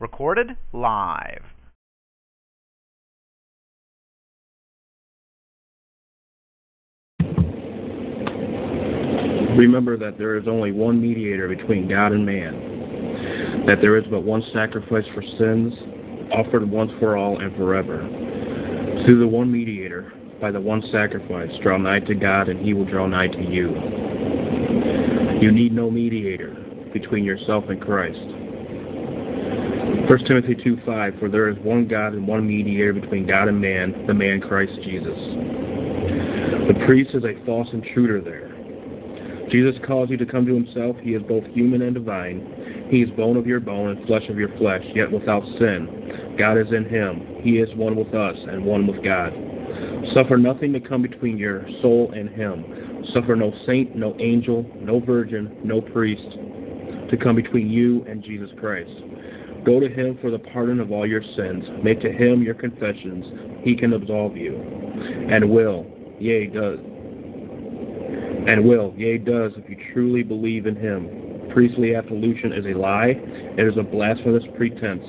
Recorded live. Remember that there is only one mediator between God and man, that there is but one sacrifice for sins, offered once for all and forever. Through the one mediator, by the one sacrifice, draw nigh to God, and he will draw nigh to you. You need no mediator between yourself and Christ. 1 Timothy 2 5 For there is one God and one mediator between God and man, the man Christ Jesus. The priest is a false intruder there. Jesus calls you to come to himself. He is both human and divine. He is bone of your bone and flesh of your flesh, yet without sin. God is in him. He is one with us and one with God. Suffer nothing to come between your soul and him. Suffer no saint, no angel, no virgin, no priest to come between you and Jesus Christ. Go to him for the pardon of all your sins. Make to him your confessions. He can absolve you. And will, yea, does and will, yea, does, if you truly believe in him. Priestly absolution is a lie, it is a blasphemous pretense.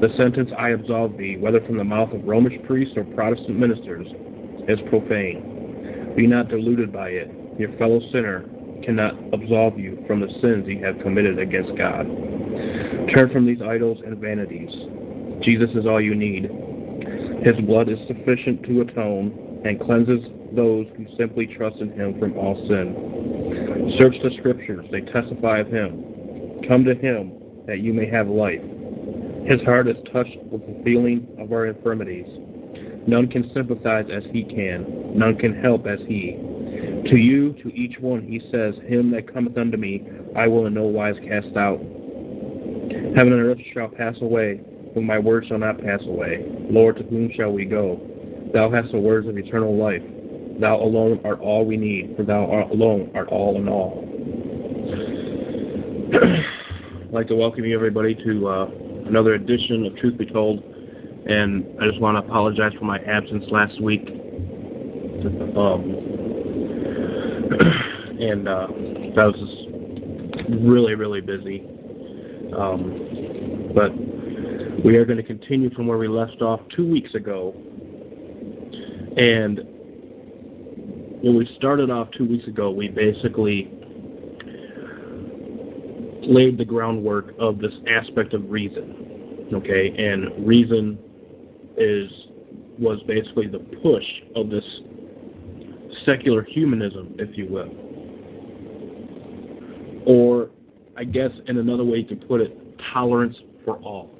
The sentence, I absolve thee, whether from the mouth of Romish priests or Protestant ministers, is profane. Be not deluded by it. Your fellow sinner cannot absolve you from the sins you have committed against God. Turn from these idols and vanities. Jesus is all you need. His blood is sufficient to atone and cleanses those who simply trust in him from all sin. Search the scriptures, they testify of him. Come to him that you may have life. His heart is touched with the feeling of our infirmities. None can sympathize as he can, none can help as he. To you, to each one, he says, Him that cometh unto me, I will in no wise cast out. Heaven and earth shall pass away, but my word shall not pass away. Lord, to whom shall we go? Thou hast the words of eternal life. Thou alone art all we need, for thou alone art all in all. I'd like to welcome you, everybody, to uh, another edition of Truth Be Told. And I just want to apologize for my absence last week. Um, and uh, I was just really, really busy. Um, but we are going to continue from where we left off two weeks ago. And when we started off two weeks ago, we basically laid the groundwork of this aspect of reason. Okay, and reason is was basically the push of this secular humanism, if you will. Or, I guess, in another way to put it, tolerance for all.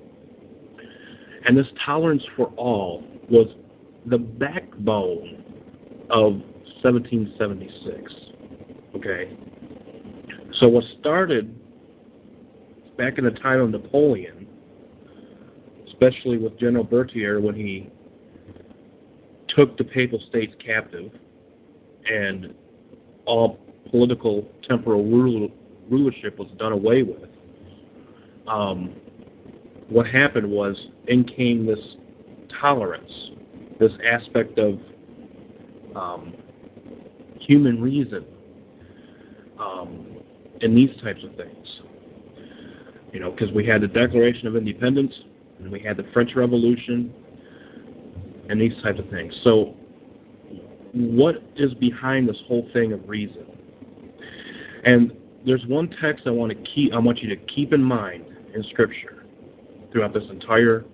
And this tolerance for all was the backbone of 1776. Okay? So what started back in the time of Napoleon, especially with General Berthier when he took the Papal States captive and all political temporal rulership was done away with. Um, what happened was in came this tolerance, this aspect of um, human reason, um, and these types of things. You know, because we had the Declaration of Independence, and we had the French Revolution, and these types of things. So, what is behind this whole thing of reason? And there's one text I want to keep. I want you to keep in mind in Scripture throughout this entire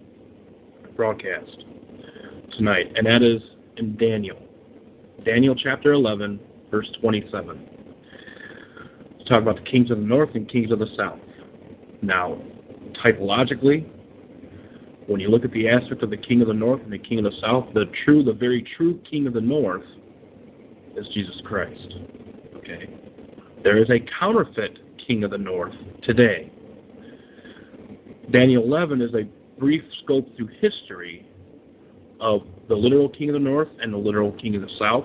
broadcast tonight, and that is in Daniel. Daniel chapter 11, verse 27. Let's talk about the kings of the north and kings of the south. Now, typologically, when you look at the aspect of the king of the north and the king of the south, the true, the very true king of the north is Jesus Christ. Okay? There is a counterfeit king of the north today. Daniel 11 is a brief scope through history of the literal king of the north and the literal king of the south,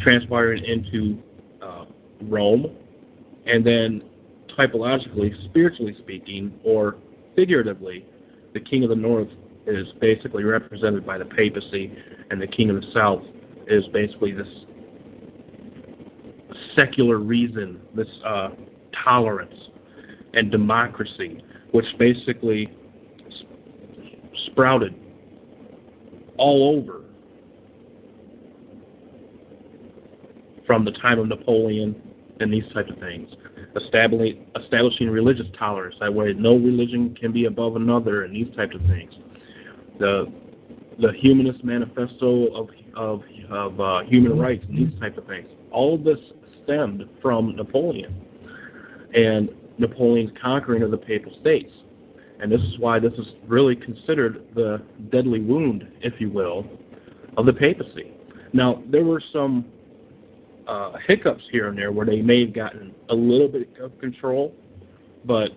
transpiring into uh, Rome, and then typologically, spiritually speaking, or figuratively, the king of the north is basically represented by the papacy, and the king of the south is basically this secular reason, this uh, tolerance and democracy, which basically sprouted all over from the time of Napoleon and these types of things. Establishing, religious tolerance, that way no religion can be above another, and these types of things. The the Humanist Manifesto of of, of uh, human rights and these types of things. All this stemmed from Napoleon and Napoleon's conquering of the Papal States. And this is why this is really considered the deadly wound, if you will, of the papacy. Now, there were some uh, hiccups here and there where they may have gotten a little bit of control, but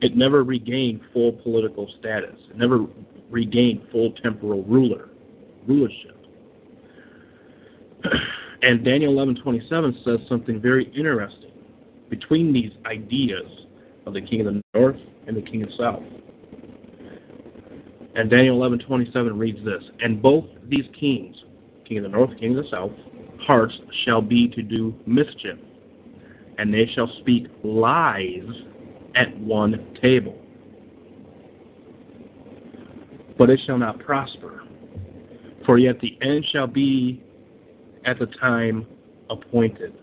it never regained full political status. It never regained full temporal ruler rulership. and Daniel 11:27 says something very interesting between these ideas of the king of the north and the king of the south. And Daniel 11:27 reads this, and both these kings, king of the north, king of the south, hearts shall be to do mischief, and they shall speak lies at one table. But it shall not prosper, for yet the end shall be at the time appointed.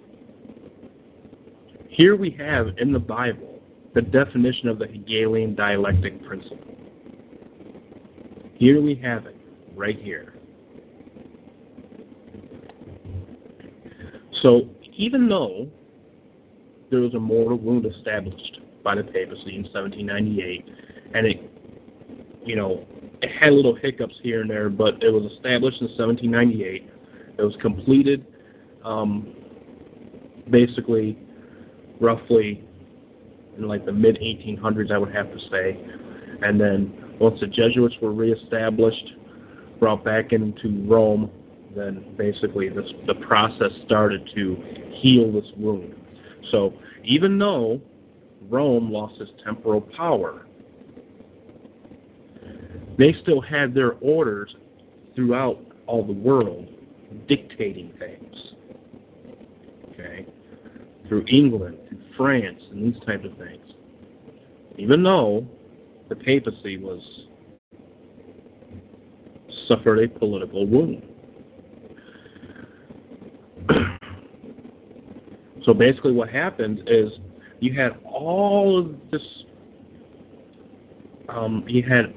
Here we have in the Bible the definition of the Hegelian dialectic principle. Here we have it, right here. So, even though there was a mortal wound established by the papacy in 1798, and it, you know, it had little hiccups here and there, but it was established in 1798. It was completed um, basically roughly in like the mid 1800s, I would have to say. And then once the Jesuits were reestablished, brought back into Rome, then basically this, the process started to heal this wound. So even though Rome lost its temporal power, they still had their orders throughout all the world dictating things. Okay? Through England, through France, and these types of things. Even though the papacy was suffered a political wound. So basically what happened is you had all of this um, you had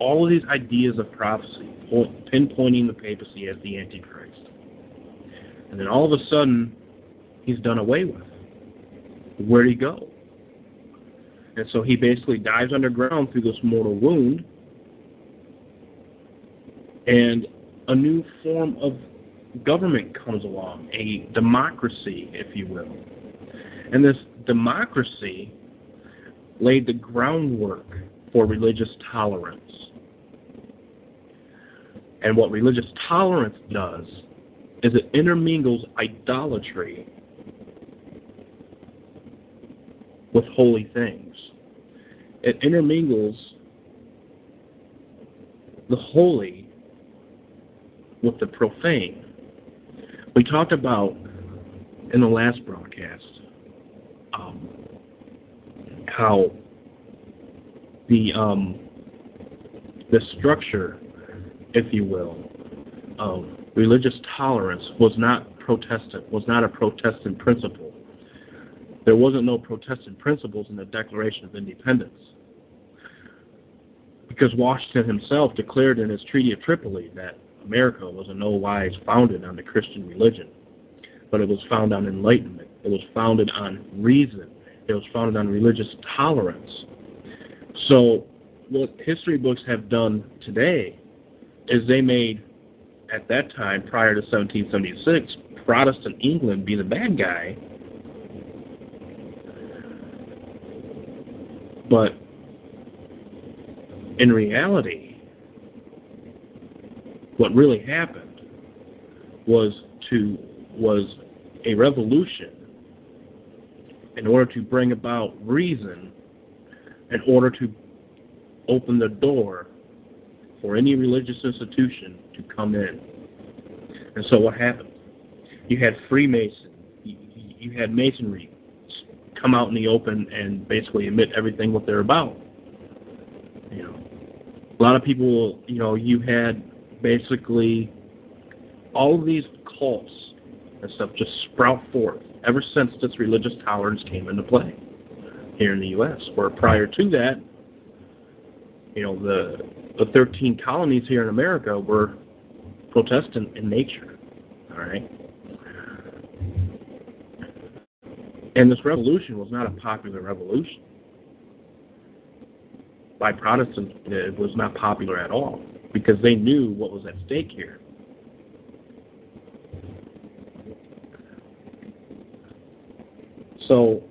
all of these ideas of prophecy point, pinpointing the papacy as the Antichrist. And then all of a sudden, he's done away with. Where'd he go? And so he basically dives underground through this mortal wound, and a new form of government comes along, a democracy, if you will. And this democracy laid the groundwork for religious tolerance. And what religious tolerance does is it intermingles idolatry with holy things. It intermingles the holy with the profane. We talked about in the last broadcast um, how the um, the structure if you will, of religious tolerance was not Protestant, was not a Protestant principle. There wasn't no Protestant principles in the Declaration of Independence. Because Washington himself declared in his Treaty of Tripoli that America was in no wise founded on the Christian religion, but it was founded on enlightenment. It was founded on reason. It was founded on religious tolerance. So, what history books have done today is they made, at that time, prior to 1776, Protestant England be the bad guy. But in reality, what really happened was to was a revolution in order to bring about reason in order to open the door for any religious institution to come in. And so what happened? You had Freemason, you, had Masonry come out in the open and basically admit everything what they're about. You know, a lot of people, you know, you had basically all of these cults and stuff just sprout forth ever since this religious tolerance came into play here in the U.S. Where prior to that, you know, the the 13 colonies here in America were Protestant in nature. All right. And this revolution was not a popular revolution. By Protestants, it was not popular at all because they knew what was at stake here. So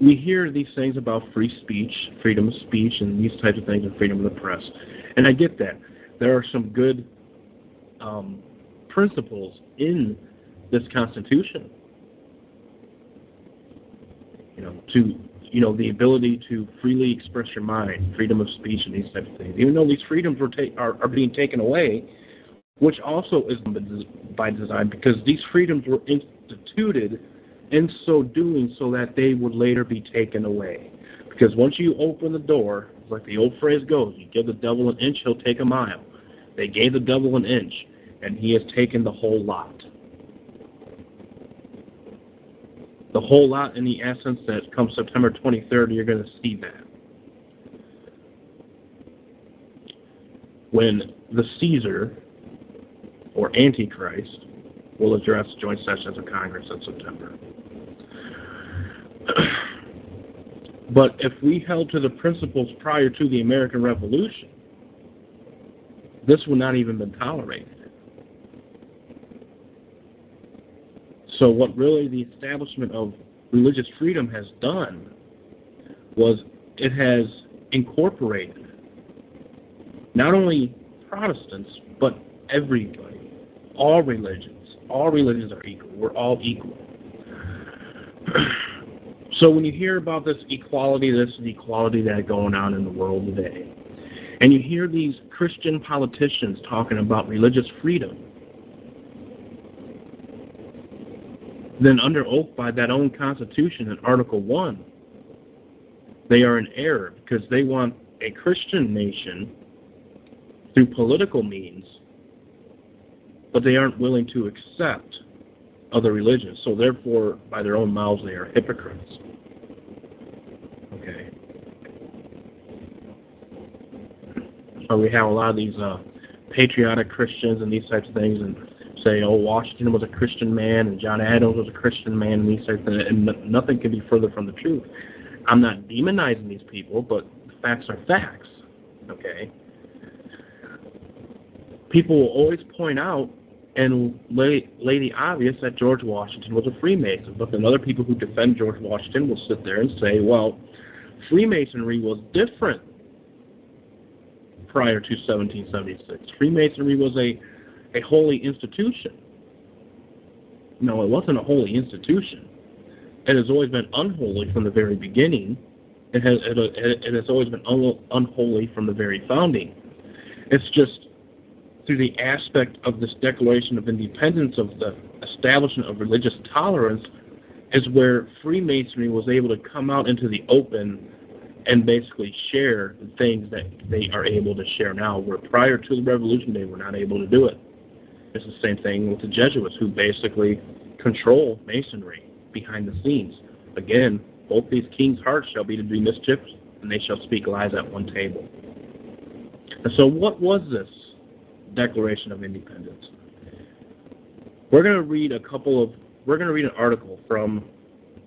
we hear these things about free speech, freedom of speech, and these types of things, and freedom of the press. And I get that. There are some good um, principles in this Constitution. You know, to you know the ability to freely express your mind, freedom of speech, and these types of things. Even though these freedoms were ta- are, are being taken away, which also is by design because these freedoms were instituted in so doing so that they would later be taken away. Because once you open the door, like the old phrase goes, you give the devil an inch, he'll take a mile. They gave the devil an inch, and he has taken the whole lot. The whole lot in the essence that comes September 23rd, you're going to see that. When the Caesar, or Antichrist, will address joint sessions of Congress in September. but if we held to the principles prior to the American Revolution, this would not even been tolerated. So what really the establishment of religious freedom has done was it has incorporated not only Protestants, but everybody, all religions. All religions are equal. We're all equal. so when you hear about this equality, this and equality that going on in the world today, and you hear these Christian politicians talking about religious freedom, then under oath by that own Constitution in Article 1, they are in error because they want a Christian nation through political means, but they aren't willing to accept other religions. So therefore, by their own mouths, they are hypocrites. Okay. So we have a lot of these uh, patriotic Christians and these types of things, and say, oh, Washington was a Christian man and John Adams was a Christian man and these types of things, and nothing can be further from the truth. I'm not demonizing these people, but facts are facts. Okay. People will always point out and lay, lay the obvious that George Washington was a Freemason, but then other people who defend George Washington will sit there and say, well, Freemasonry was different prior to 1776. Freemasonry was a a holy institution. No, it wasn't a holy institution. It has always been unholy from the very beginning. It has it, it has always been un, unholy from the very founding. It's just through the aspect of this Declaration of Independence of the establishment of religious tolerance is where Freemasonry was able to come out into the open and basically share the things that they are able to share now, where prior to the revolution they were not able to do it. It's the same thing with the Jesuits, who basically control Masonry behind the scenes. Again, both these kings' hearts shall be to do mischief, and they shall speak lies at one table. And so, what was this Declaration of Independence? We're going to read a couple of. We're going to read an article from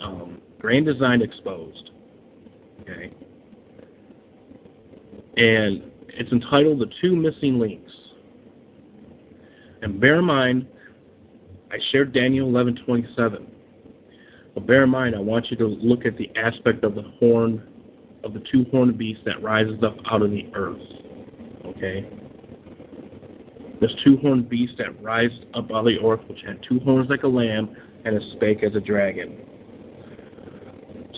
um, Grand Design Exposed. Okay. And it's entitled The Two Missing Links. And bear in mind, I shared Daniel 11:27. But bear in mind, I want you to look at the aspect of the horn, of the two horned beast that rises up out of the earth. Okay? This two horned beast that rises up out of the earth, which had two horns like a lamb and a spake as a dragon.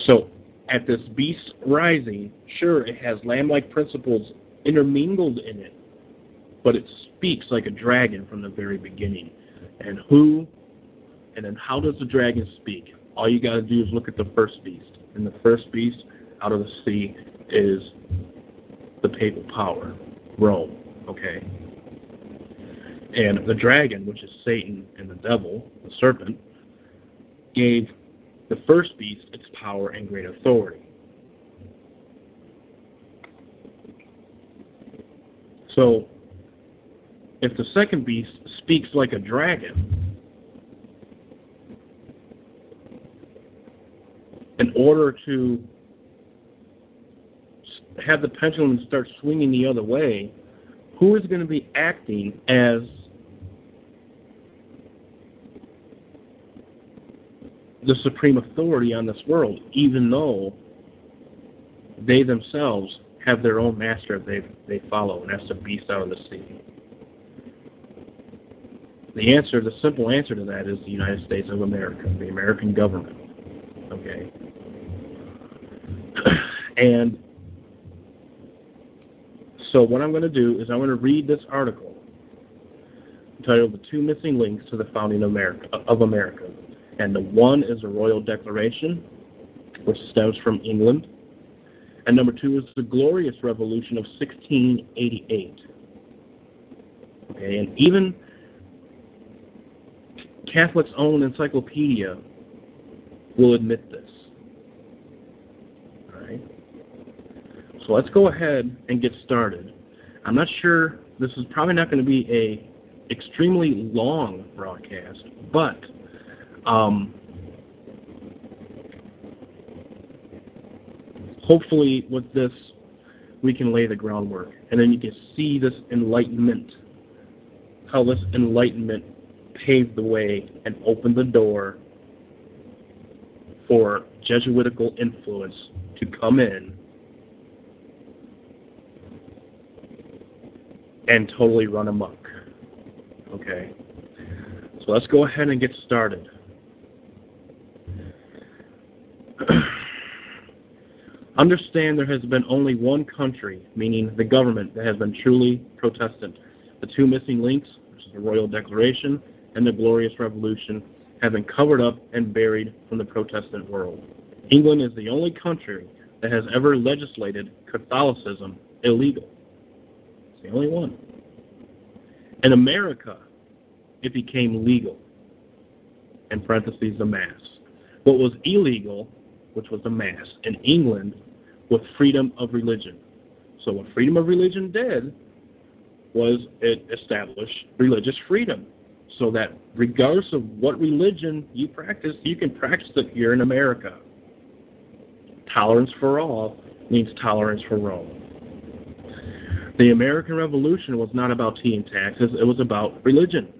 So, at this beast rising, sure, it has lamb like principles intermingled in it, but it speaks like a dragon from the very beginning. And who, and then how does the dragon speak? All you got to do is look at the first beast. And the first beast out of the sea is the papal power, Rome. Okay? And the dragon, which is Satan and the devil, the serpent, gave the first beast its power and great authority. So, if the second beast speaks like a dragon, in order to have the pendulum start swinging the other way, who is going to be acting as the supreme authority on this world, even though they themselves have their own master they they follow, and that's the beast out of the sea. The answer, the simple answer to that is the United States of America, the American government. Okay. and so what I'm going to do is I'm going to read this article entitled "The Two Missing Links to the Founding America." Of America and the one is the royal declaration, which stems from England. And number two is the Glorious Revolution of 1688. Okay, and even Catholic's own encyclopedia will admit this. All right. So let's go ahead and get started. I'm not sure this is probably not going to be a extremely long broadcast, but um, hopefully, with this, we can lay the groundwork, and then you can see this enlightenment, how this enlightenment paved the way and opened the door for Jesuitical influence to come in and totally run amok. Okay. So let's go ahead and get started. Understand there has been only one country, meaning the government, that has been truly Protestant. The two missing links, which is the Royal Declaration and the Glorious Revolution, have been covered up and buried from the Protestant world. England is the only country that has ever legislated Catholicism illegal. It's the only one. In America, it became legal. In parentheses, the Mass. What was illegal, which was the Mass, in England was freedom of religion. So what freedom of religion did was it established religious freedom. So that regardless of what religion you practice, you can practice it here in America. Tolerance for all means tolerance for Rome. The American Revolution was not about tea and taxes, it was about religion.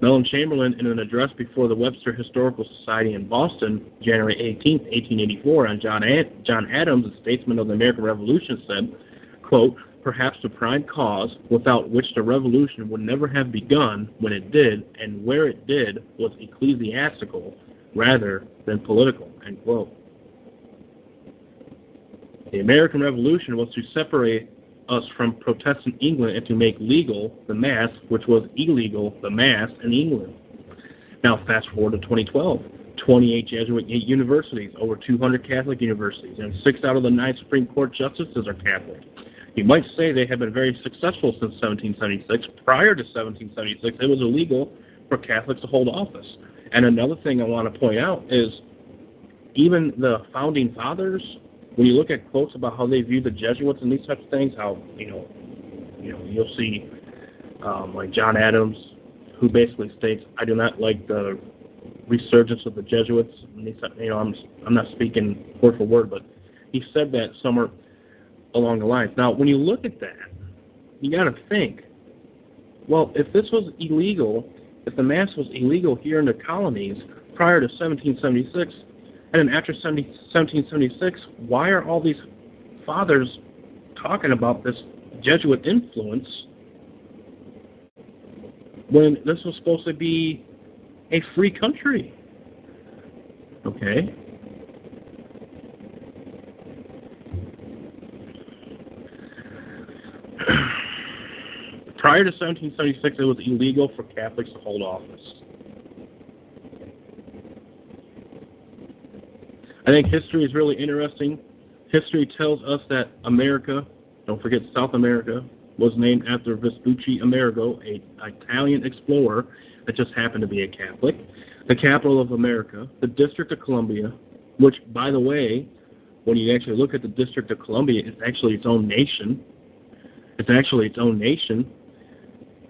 Mellen Chamberlain, in an address before the Webster Historical Society in Boston, January 18, 1884, on John, Ad- John Adams, a statesman of the American Revolution, said, quote, Perhaps the prime cause without which the revolution would never have begun when it did, and where it did, was ecclesiastical rather than political. The American Revolution was to separate us from Protestant England and to make legal the Mass, which was illegal the Mass in England. Now, fast forward to 2012. 28 Jesuit universities, over 200 Catholic universities, and six out of the nine Supreme Court justices are Catholic. You might say they have been very successful since 1776. Prior to 1776, it was illegal for Catholics to hold office. And another thing I want to point out is even the founding fathers when you look at quotes about how they view the Jesuits and these types of things, how you know, you know, you'll see um, like John Adams, who basically states, "I do not like the resurgence of the Jesuits." And he said, you know, I'm I'm not speaking word for word, but he said that somewhere along the lines. Now, when you look at that, you got to think, well, if this was illegal, if the Mass was illegal here in the colonies prior to 1776, and then after 70, 1776, why are all these fathers talking about this Jesuit influence when this was supposed to be a free country? Okay. Prior to 1776, it was illegal for Catholics to hold office. I think history is really interesting. History tells us that America, don't forget South America, was named after Vespucci Amerigo, a Italian explorer that just happened to be a Catholic. The capital of America, the District of Columbia, which, by the way, when you actually look at the District of Columbia, it's actually its own nation. It's actually its own nation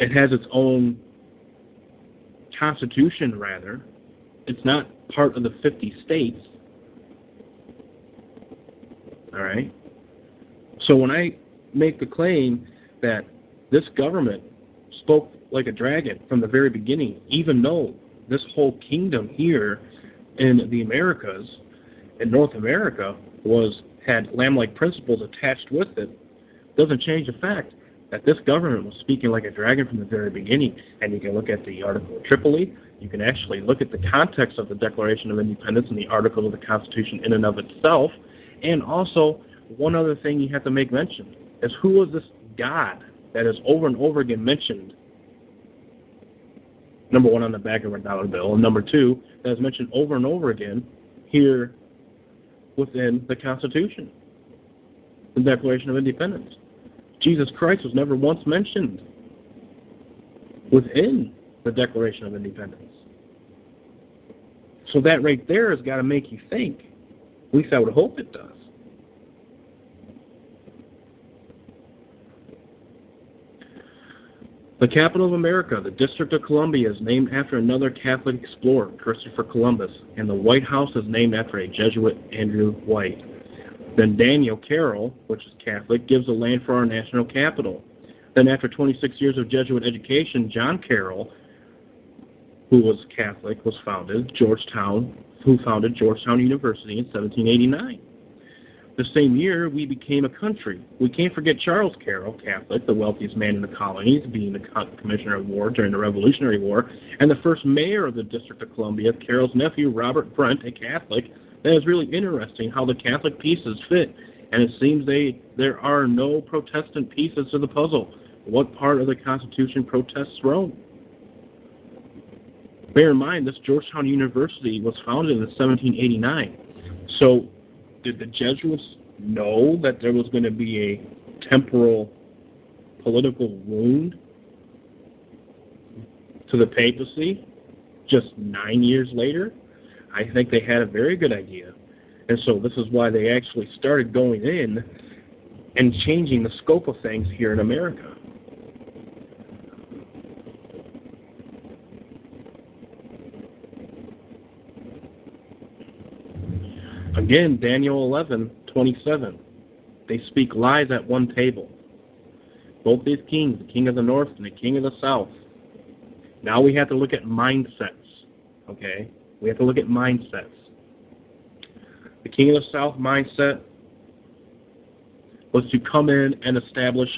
it has its own constitution, rather. It's not part of the 50 states. All right? So when I make the claim that this government spoke like a dragon from the very beginning, even though this whole kingdom here in the Americas, in North America, was had lamb-like principles attached with it, doesn't change the fact that this government was speaking like a dragon from the very beginning. And you can look at the Article of Tripoli. You can actually look at the context of the Declaration of Independence and the Article of the Constitution in and of itself. And also, one other thing you have to make mention is who was this God that is over and over again mentioned? Number one on the back of our dollar bill, and number two, that is mentioned over and over again here within the Constitution, the Declaration of Independence. Jesus Christ was never once mentioned within the Declaration of Independence. So that right there has got to make you think. At least I would hope it does. The capital of America, the District of Columbia, is named after another Catholic explorer, Christopher Columbus, and the White House is named after a Jesuit, Andrew White. Then Daniel Carroll, which is Catholic, gives the land for our national capital. Then, after 26 years of Jesuit education, John Carroll, who was Catholic, was founded Georgetown, who founded Georgetown University in 1789. The same year, we became a country. We can't forget Charles Carroll, Catholic, the wealthiest man in the colonies, being the Commissioner of War during the Revolutionary War, and the first mayor of the District of Columbia, Carroll's nephew, Robert Brent, a Catholic, that is really interesting how the Catholic pieces fit, and it seems they there are no Protestant pieces to the puzzle. What part of the Constitution protests Rome? Bear in mind, this Georgetown University was founded in 1789. So, did the Jesuits know that there was going to be a temporal political wound to the papacy just nine years later? I think they had a very good idea. And so this is why they actually started going in and changing the scope of things here in America. Again, Daniel 11, 27. They speak lies at one table. Both these kings, the king of the north and the king of the south. Now we have to look at mindsets. Okay? We have to look at mindsets. The King of the South mindset was to come in and establish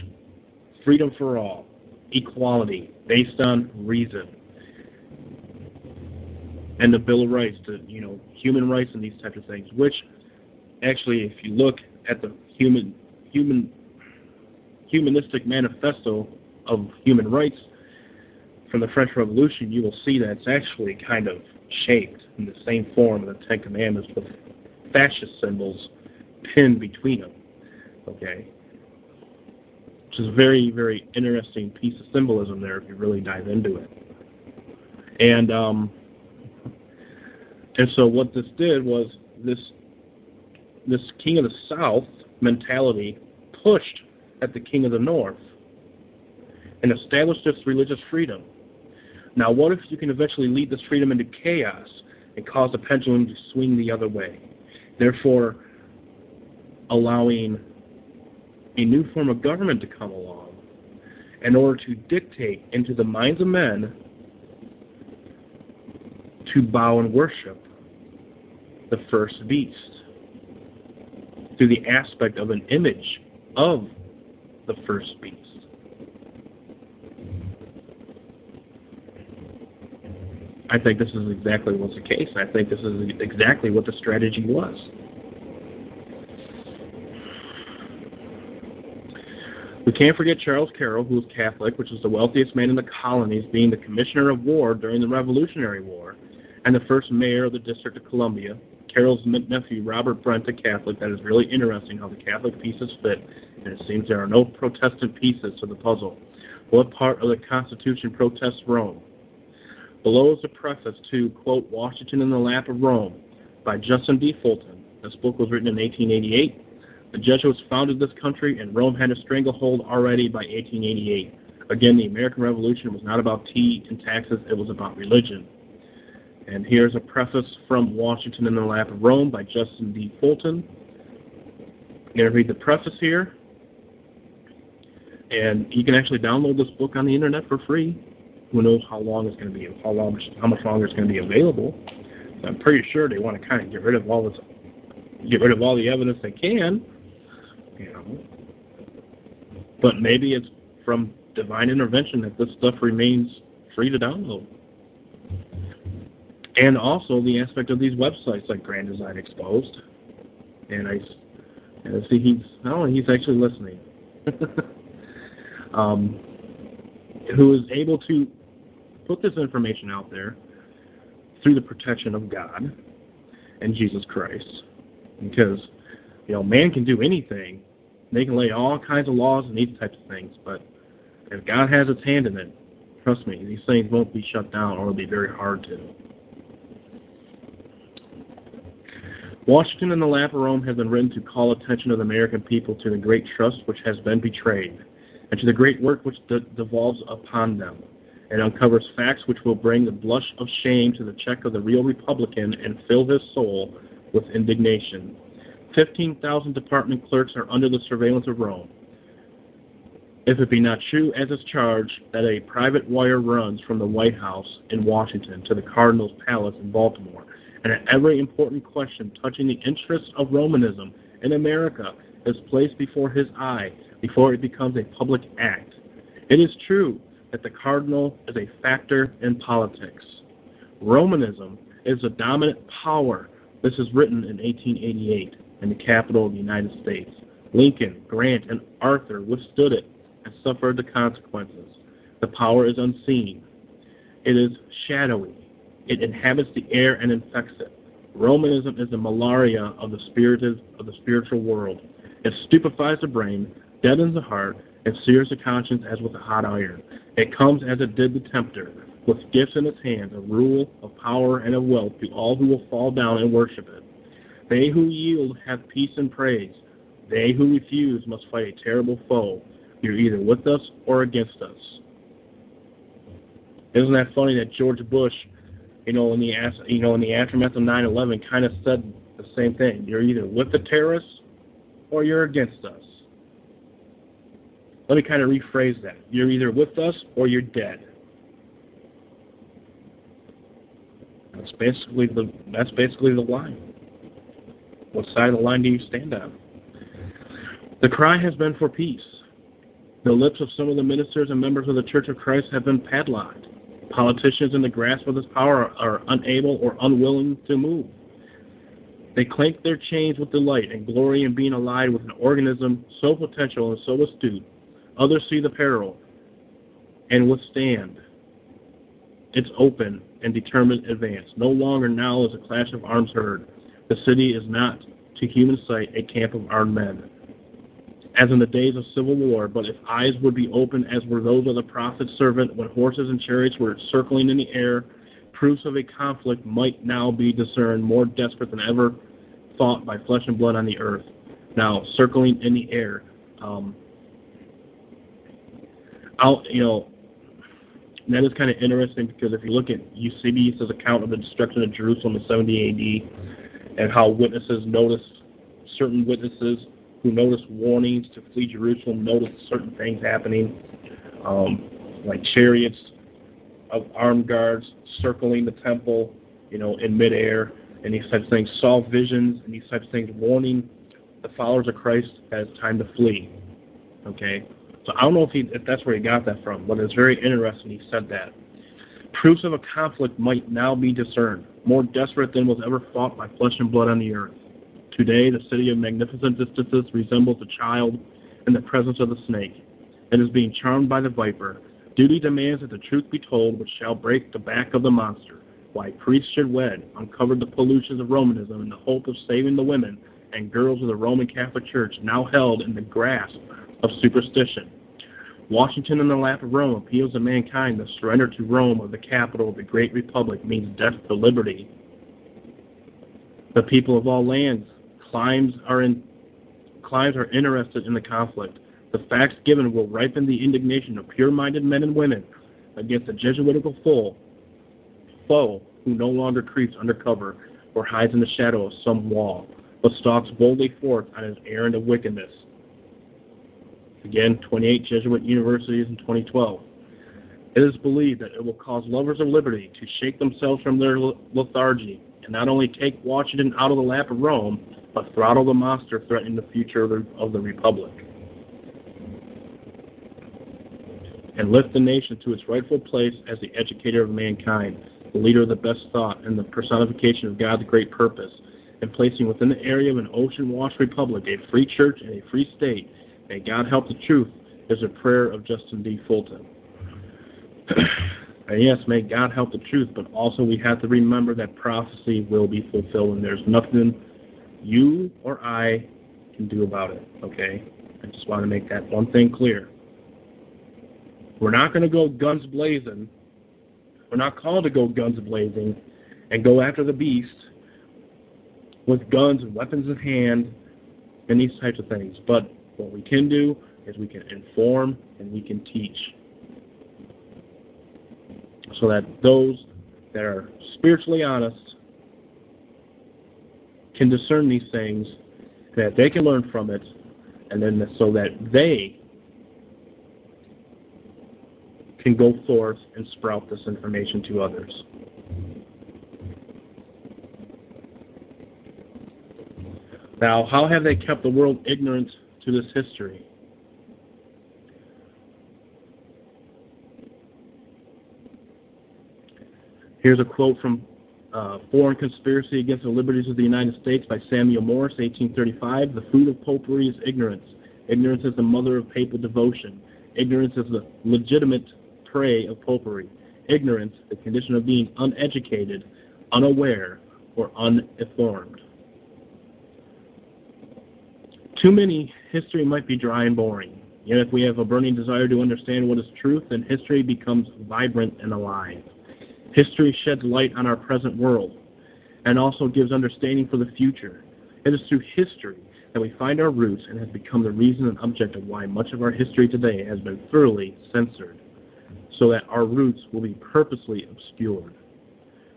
freedom for all, equality based on reason, and the Bill of Rights, to you know, human rights and these types of things. Which, actually, if you look at the human human humanistic manifesto of human rights from the French Revolution, you will see that it's actually kind of shaped in the same form of the Ten Commandments with fascist symbols pinned between them. Okay? Which is a very, very interesting piece of symbolism there if you really dive into it. And um, and so what this did was this this king of the south mentality pushed at the king of the north and established this religious freedom now, what if you can eventually lead this freedom into chaos and cause the pendulum to swing the other way? Therefore, allowing a new form of government to come along in order to dictate into the minds of men to bow and worship the first beast through the aspect of an image of the first beast. I think this is exactly what's the case. I think this is exactly what the strategy was. We can't forget Charles Carroll, who was Catholic, which was the wealthiest man in the colonies, being the Commissioner of War during the Revolutionary War, and the first mayor of the District of Columbia. Carroll's nephew, Robert Brent, a Catholic. That is really interesting how the Catholic pieces fit, and it seems there are no Protestant pieces to the puzzle. What part of the Constitution protests Rome? Below is a preface to, quote, Washington in the Lap of Rome by Justin D. Fulton. This book was written in 1888. The Jesuits founded this country, and Rome had a stranglehold already by 1888. Again, the American Revolution was not about tea and taxes, it was about religion. And here's a preface from Washington in the Lap of Rome by Justin D. Fulton. I'm going to read the preface here. And you can actually download this book on the internet for free. Who knows how long it's going to be, how long, how much longer it's going to be available. So I'm pretty sure they want to kind of get rid of all this, get rid of all the evidence they can you know. But maybe it's from divine intervention that this stuff remains free to download. And also the aspect of these websites like Grand Design Exposed. And I, and I see he's, oh, he's actually listening. um, who is able to put this information out there through the protection of God and Jesus Christ. Because, you know, man can do anything, they can lay all kinds of laws and these types of things, but if God has its hand in it, trust me, these things won't be shut down or it'll be very hard to. Washington and the lap of Rome have been written to call attention of the American people to the great trust which has been betrayed, and to the great work which de- devolves upon them. It uncovers facts which will bring the blush of shame to the cheek of the real Republican and fill his soul with indignation. 15,000 department clerks are under the surveillance of Rome. If it be not true, as is charged, that a private wire runs from the White House in Washington to the Cardinal's Palace in Baltimore, and that every important question touching the interests of Romanism in America is placed before his eye before it becomes a public act. It is true that the Cardinal is a factor in politics. Romanism is a dominant power. This is written in 1888 in the capital of the United States. Lincoln, Grant, and Arthur withstood it and suffered the consequences. The power is unseen. It is shadowy. It inhabits the air and infects it. Romanism is the malaria of the of the spiritual world. It stupefies the brain, deadens the heart, and sears the conscience as with a hot iron. It comes as it did the tempter, with gifts in its hands of rule, of power, and of wealth to all who will fall down and worship it. They who yield have peace and praise. They who refuse must fight a terrible foe. You're either with us or against us. Isn't that funny that George Bush, you know, in the you know in the aftermath of 9/11, kind of said the same thing. You're either with the terrorists or you're against us. Let me kind of rephrase that. You're either with us or you're dead. That's basically the that's basically the line. What side of the line do you stand on? The cry has been for peace. The lips of some of the ministers and members of the Church of Christ have been padlocked. Politicians in the grasp of this power are unable or unwilling to move. They clank their chains with delight and glory in being allied with an organism so potential and so astute. Others see the peril and withstand its open and determined advance. No longer now is a clash of arms heard. The city is not, to human sight, a camp of armed men, as in the days of civil war, but if eyes would be opened as were those of the prophet's servant when horses and chariots were circling in the air, proofs of a conflict might now be discerned more desperate than ever fought by flesh and blood on the earth. Now, circling in the air. Um, You know, that is kind of interesting because if you look at Eusebius' account of the destruction of Jerusalem in 70 AD, and how witnesses noticed certain witnesses who noticed warnings to flee Jerusalem noticed certain things happening, um, like chariots of armed guards circling the temple, you know, in midair, and these types of things, saw visions, and these types of things, warning the followers of Christ it's time to flee. Okay, so I don't know if he if that's where he got that from, but it's very interesting he said that. Proofs of a conflict might now be discerned, more desperate than was ever fought by flesh and blood on the earth. Today, the city of magnificent distances resembles a child in the presence of the snake. It is being charmed by the viper. Duty demands that the truth be told, which shall break the back of the monster. Why priests should wed, uncovered the pollutions of Romanism in the hope of saving the women and girls of the Roman Catholic Church, now held in the grasp of superstition. Washington in the lap of Rome appeals to mankind the surrender to Rome of the capital of the great republic means death to liberty. The people of all lands climes are in climes are interested in the conflict. The facts given will ripen the indignation of pure-minded men and women against the Jesuitical foe, foe who no longer creeps under cover or hides in the shadow of some wall, but stalks boldly forth on his errand of wickedness. Again, 28 Jesuit universities in 2012. It is believed that it will cause lovers of liberty to shake themselves from their lethargy and not only take Washington out of the lap of Rome, but throttle the monster threatening the future of the, of the Republic. And lift the nation to its rightful place as the educator of mankind, the leader of the best thought, and the personification of God's great purpose, and placing within the area of an ocean washed republic a free church and a free state. May God help the truth is a prayer of Justin D. Fulton. and yes, may God help the truth, but also we have to remember that prophecy will be fulfilled, and there's nothing you or I can do about it, okay? I just want to make that one thing clear. We're not going to go guns blazing. We're not called to go guns blazing and go after the beast with guns and weapons in hand and these types of things. But what we can do is we can inform and we can teach so that those that are spiritually honest can discern these things, that they can learn from it, and then so that they can go forth and sprout this information to others. Now, how have they kept the world ignorant to this history? Here's a quote from uh, Foreign Conspiracy Against the Liberties of the United States by Samuel Morse, 1835. The food of popery is ignorance. Ignorance is the mother of papal devotion. Ignorance is the legitimate prey of popery. Ignorance, the condition of being uneducated, unaware, or uninformed. Too many, history might be dry and boring. Yet if we have a burning desire to understand what is truth, then history becomes vibrant and alive. History sheds light on our present world and also gives understanding for the future. It is through history that we find our roots and has become the reason and object of why much of our history today has been thoroughly censored, so that our roots will be purposely obscured.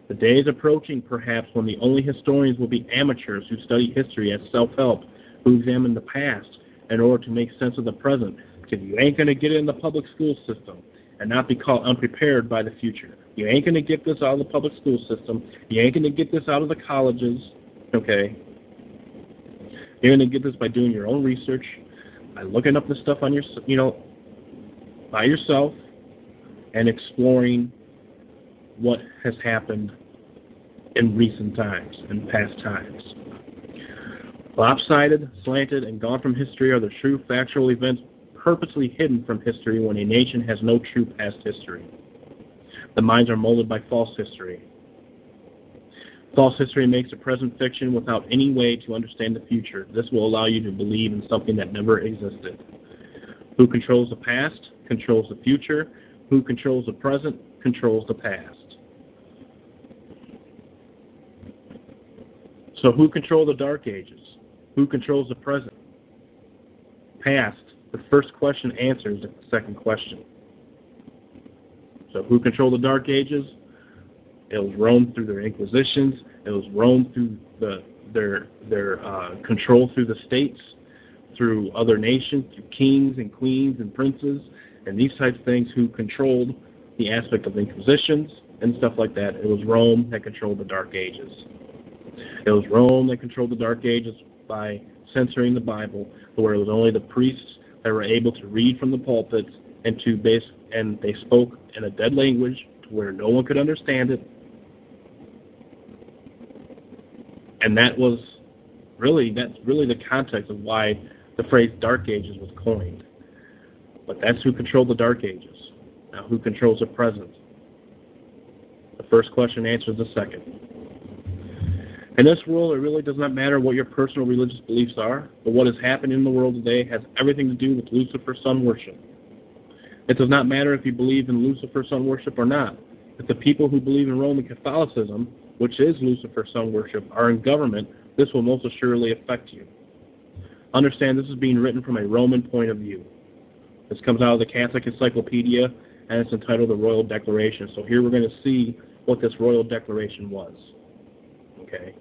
The day is approaching, perhaps, when the only historians will be amateurs who study history as self help, who examine the past in order to make sense of the present, because you ain't going to get it in the public school system and not be caught unprepared by the future. You ain't going to get this out of the public school system. You ain't going to get this out of the colleges, okay? You're going to get this by doing your own research, by looking up the stuff on your, you know, by yourself, and exploring what has happened in recent times, in past times. Lopsided, slanted, and gone from history are the true factual events purposely hidden from history when a nation has no true past history. The minds are molded by false history. False history makes a present fiction without any way to understand the future. This will allow you to believe in something that never existed. Who controls the past controls the future. Who controls the present controls the past. So, who controls the dark ages? Who controls the present? Past. The first question answers the second question. So who controlled the Dark Ages? It was Rome through their inquisitions. It was Rome through the, their their uh, control through the states, through other nations, through kings and queens and princes, and these types of things who controlled the aspect of inquisitions and stuff like that. It was Rome that controlled the Dark Ages. It was Rome that controlled the Dark Ages by censoring the Bible, where it was only the priests that were able to read from the pulpits and to base and they spoke in a dead language to where no one could understand it. And that was really that's really the context of why the phrase Dark Ages was coined. But that's who controlled the Dark Ages. Now, who controls the present? The first question answers the second. In this world, it really does not matter what your personal religious beliefs are, but what is happening in the world today has everything to do with Lucifer sun worship. It does not matter if you believe in Lucifer sun worship or not. If the people who believe in Roman Catholicism, which is Lucifer sun worship, are in government, this will most assuredly affect you. Understand this is being written from a Roman point of view. This comes out of the Catholic Encyclopedia, and it's entitled the Royal Declaration. So here we're going to see what this Royal Declaration was. Okay.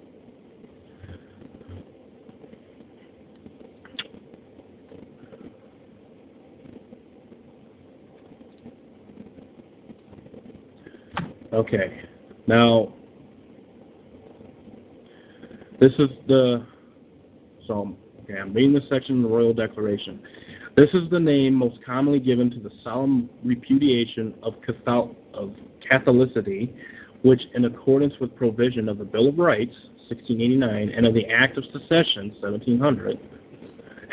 Okay. Now, this is the so okay, I'm reading this section in the Royal Declaration. This is the name most commonly given to the solemn repudiation of, Cathol- of Catholicity, which, in accordance with provision of the Bill of Rights, 1689, and of the Act of Secession, 1700,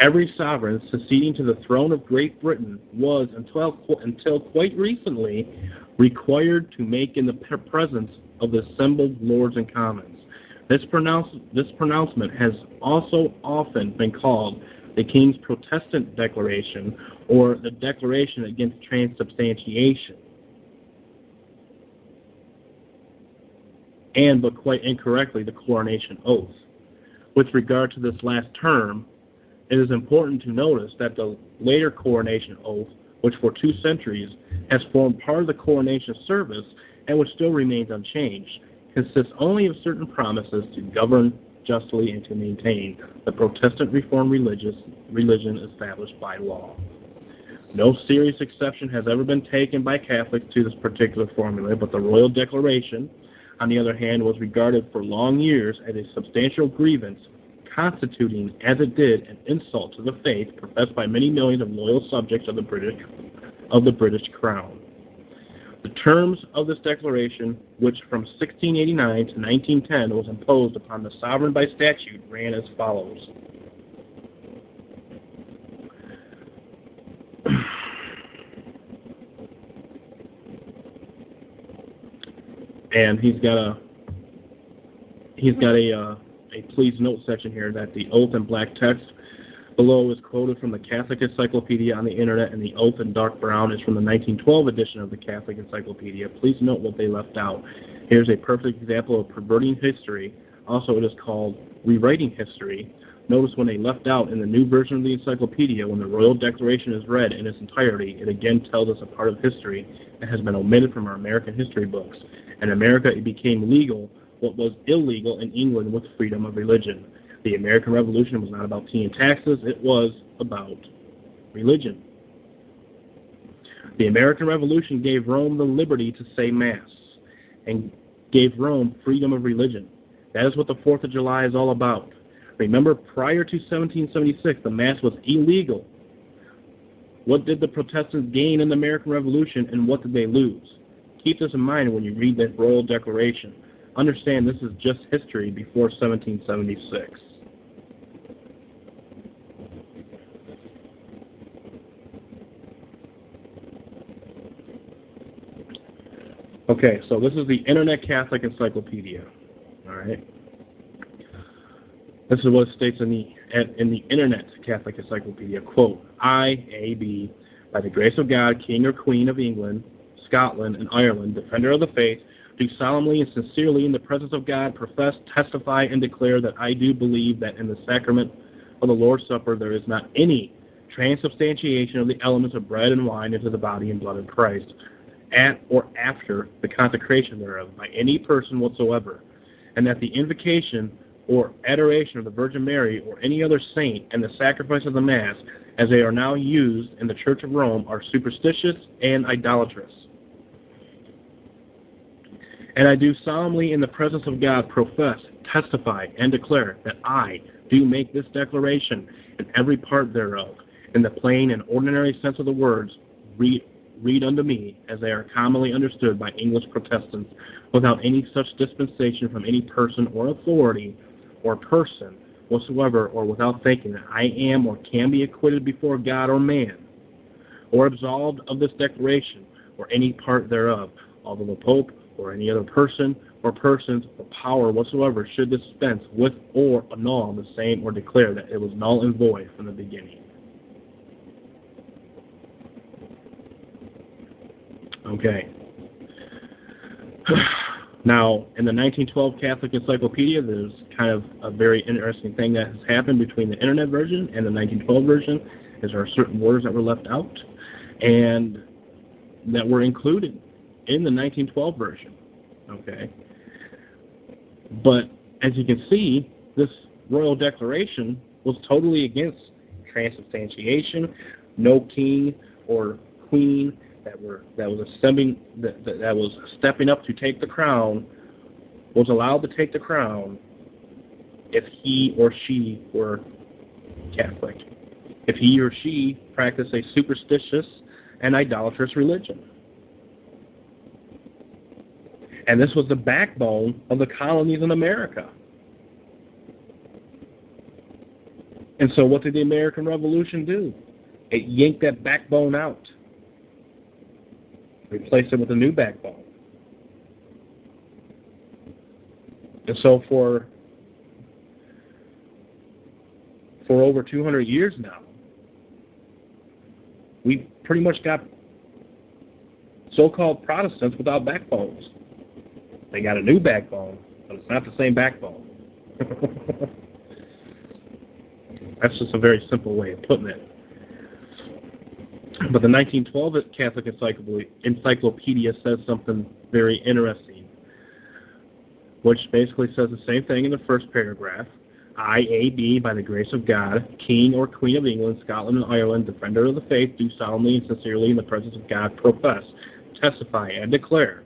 every sovereign succeeding to the throne of Great Britain was, until, until quite recently, required to make in the presence of the assembled Lords and Commons. This, pronounce, this pronouncement has also often been called the King's Protestant Declaration or the Declaration Against Transubstantiation. And, but quite incorrectly, the Coronation Oath. With regard to this last term, it is important to notice that the later Coronation Oath, which for two centuries has formed part of the coronation service and which still remains unchanged, consists only of certain promises to govern justly and to maintain the Protestant Reformed religious, religion established by law. No serious exception has ever been taken by Catholics to this particular formula, but the Royal Declaration, on the other hand, was regarded for long years as a substantial grievance, constituting, as it did, an insult to the faith professed by many millions of loyal subjects of the British of the British Crown. The terms of this declaration, which from 1689 to 1910 was imposed upon the sovereign by statute, ran as follows. and he's got a he's got a uh, a please note section here that the oath in black text below is quoted from the Catholic Encyclopedia on the Internet, and the oath in dark brown is from the 1912 edition of the Catholic Encyclopedia. Please note what they left out. Here's a perfect example of perverting history. Also, it is called rewriting history. Notice when they left out in the new version of the encyclopedia, when the Royal Declaration is read in its entirety, it again tells us a part of history that has been omitted from our American history books. In America, it became legal what was illegal in England with freedom of religion. The American Revolution was not about tea and taxes, it was about religion. The American Revolution gave Rome the liberty to say Mass and gave Rome freedom of religion. That is what the 4th of July is all about. Remember, prior to 1776, the Mass was illegal. What did the Protestants gain in the American Revolution and what did they lose? Keep this in mind when you read that Royal Declaration. Understand this is just history before 1776. Okay, so this is the Internet Catholic Encyclopedia. All right. This is what it states in the in the Internet Catholic Encyclopedia. Quote: I, A, B, by the grace of God, King or Queen of England, Scotland, and Ireland, defender of the faith, do solemnly and sincerely in the presence of God profess, testify, and declare that I do believe that in the sacrament of the Lord's Supper there is not any transubstantiation of the elements of bread and wine into the body and blood of Christ, at or after the consecration thereof by any person whatsoever, and that the invocation or adoration of the Virgin Mary or any other saint and the sacrifice of the Mass, as they are now used in the Church of Rome, are superstitious and idolatrous. And I do solemnly in the presence of God profess, testify, and declare that I do make this declaration in every part thereof, in the plain and ordinary sense of the words, read, read unto me, as they are commonly understood by English Protestants, without any such dispensation from any person or authority or person whatsoever, or without thinking that I am or can be acquitted before God or man, or absolved of this declaration, or any part thereof, although the Pope or any other person or persons or power whatsoever should dispense with or annul the same or declare that it was null and void from the beginning. Okay. Now, in the 1912 Catholic Encyclopedia, there's kind of a very interesting thing that has happened between the Internet version and the 1912 version. Is there are certain words that were left out and that were included in the 1912 version. Okay. But as you can see, this royal declaration was totally against transubstantiation, no king or queen that were that was stepping that, that, that was stepping up to take the crown was allowed to take the crown if he or she were Catholic, if he or she practiced a superstitious and idolatrous religion. And this was the backbone of the colonies in America. And so, what did the American Revolution do? It yanked that backbone out, replaced it with a new backbone. And so, for for over 200 years now, we pretty much got so-called Protestants without backbones. They got a new backbone, but it's not the same backbone. That's just a very simple way of putting it. But the 1912 Catholic Encyclopedia says something very interesting, which basically says the same thing in the first paragraph. I, A, B, by the grace of God, King or Queen of England, Scotland, and Ireland, defender of the faith, do solemnly and sincerely in the presence of God profess, testify, and declare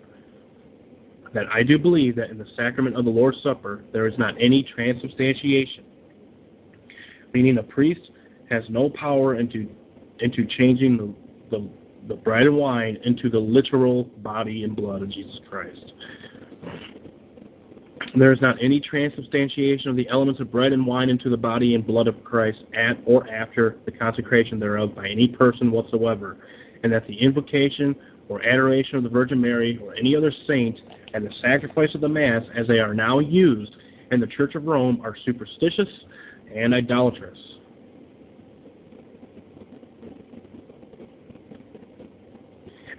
that I do believe that in the sacrament of the Lord's Supper there is not any transubstantiation, meaning a priest has no power into into changing the, the, the bread and wine into the literal body and blood of Jesus Christ. There is not any transubstantiation of the elements of bread and wine into the body and blood of Christ at or after the consecration thereof by any person whatsoever, and that the invocation or adoration of the Virgin Mary or any other saint and the sacrifice of the Mass as they are now used in the Church of Rome are superstitious and idolatrous.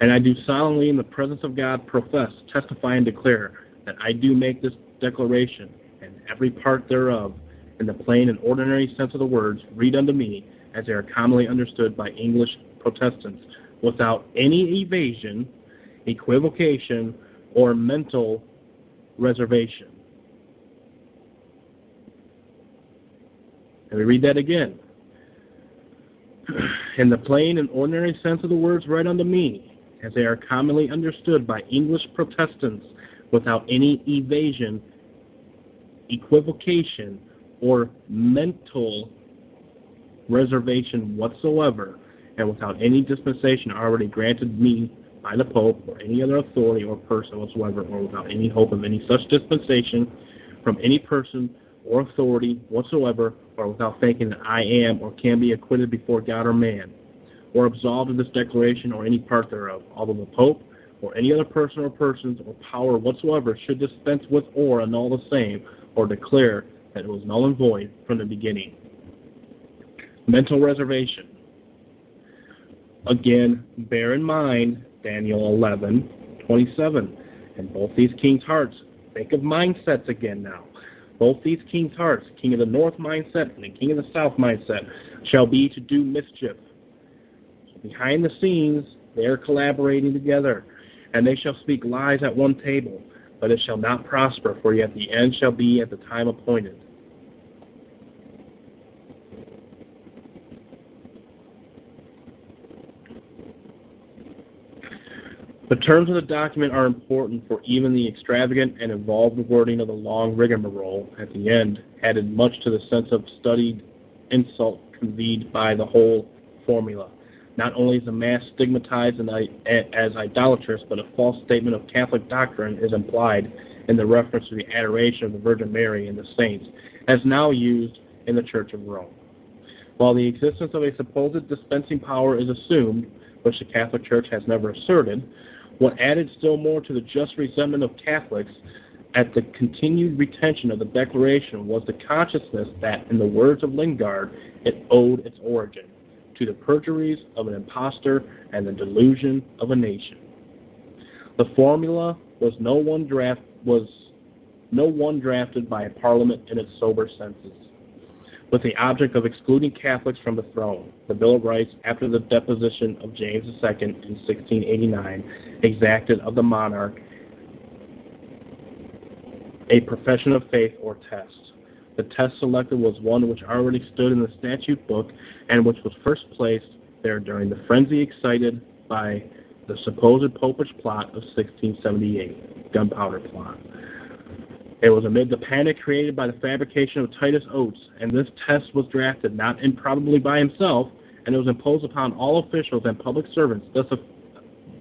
And I do solemnly in the presence of God profess, testify, and declare that I do make this declaration, and every part thereof, in the plain and ordinary sense of the words, read unto me, as they are commonly understood by English Protestants, without any evasion, equivocation, or mental reservation. Let me read that again. In the plain and ordinary sense of the words, read unto me, as they are commonly understood by English Protestants, without any evasion, equivocation, or mental reservation whatsoever, and without any dispensation already granted me by the Pope or any other authority or person whatsoever, or without any hope of any such dispensation from any person or authority whatsoever, or without thinking that I am or can be acquitted before God or man, or absolved of this declaration or any part thereof, although the Pope or any other person or persons or power whatsoever should dispense with or annul the same, or declare that it was null and void from the beginning. Mental reservation. Again, bear in mind Daniel 11, 27. And both these kings' hearts, think of mindsets again now. Both these kings' hearts, king of the north mindset and the king of the south mindset, shall be to do mischief. Behind the scenes, they are collaborating together and they shall speak lies at one table, but it shall not prosper, for yet the end shall be at the time appointed. The terms of the document are important, for even the extravagant and involved wording of the long rigmarole at the end added much to the sense of studied insult conveyed by the whole formula. Not only is the Mass stigmatized as idolatrous, but a false statement of Catholic doctrine is implied in the reference to the adoration of the Virgin Mary and the saints, as now used in the Church of Rome. While the existence of a supposed dispensing power is assumed, which the Catholic Church has never asserted, what added still more to the just resentment of Catholics at the continued retention of the Declaration was the consciousness that, in the words of Lingard, it owed its origin to the perjuries of an impostor and the delusion of a nation. The formula was no one draft was no one drafted by a parliament in its sober senses with the object of excluding Catholics from the throne. The Bill of Rights, after the deposition of James II in 1689, exacted of the monarch a profession of faith or test. The test selected was one which already stood in the statute book and which was first placed there during the frenzy excited by the supposed popish plot of 1678, gunpowder plot. It was amid the panic created by the fabrication of Titus Oates, and this test was drafted not improbably by himself, and it was imposed upon all officials and public servants, thus,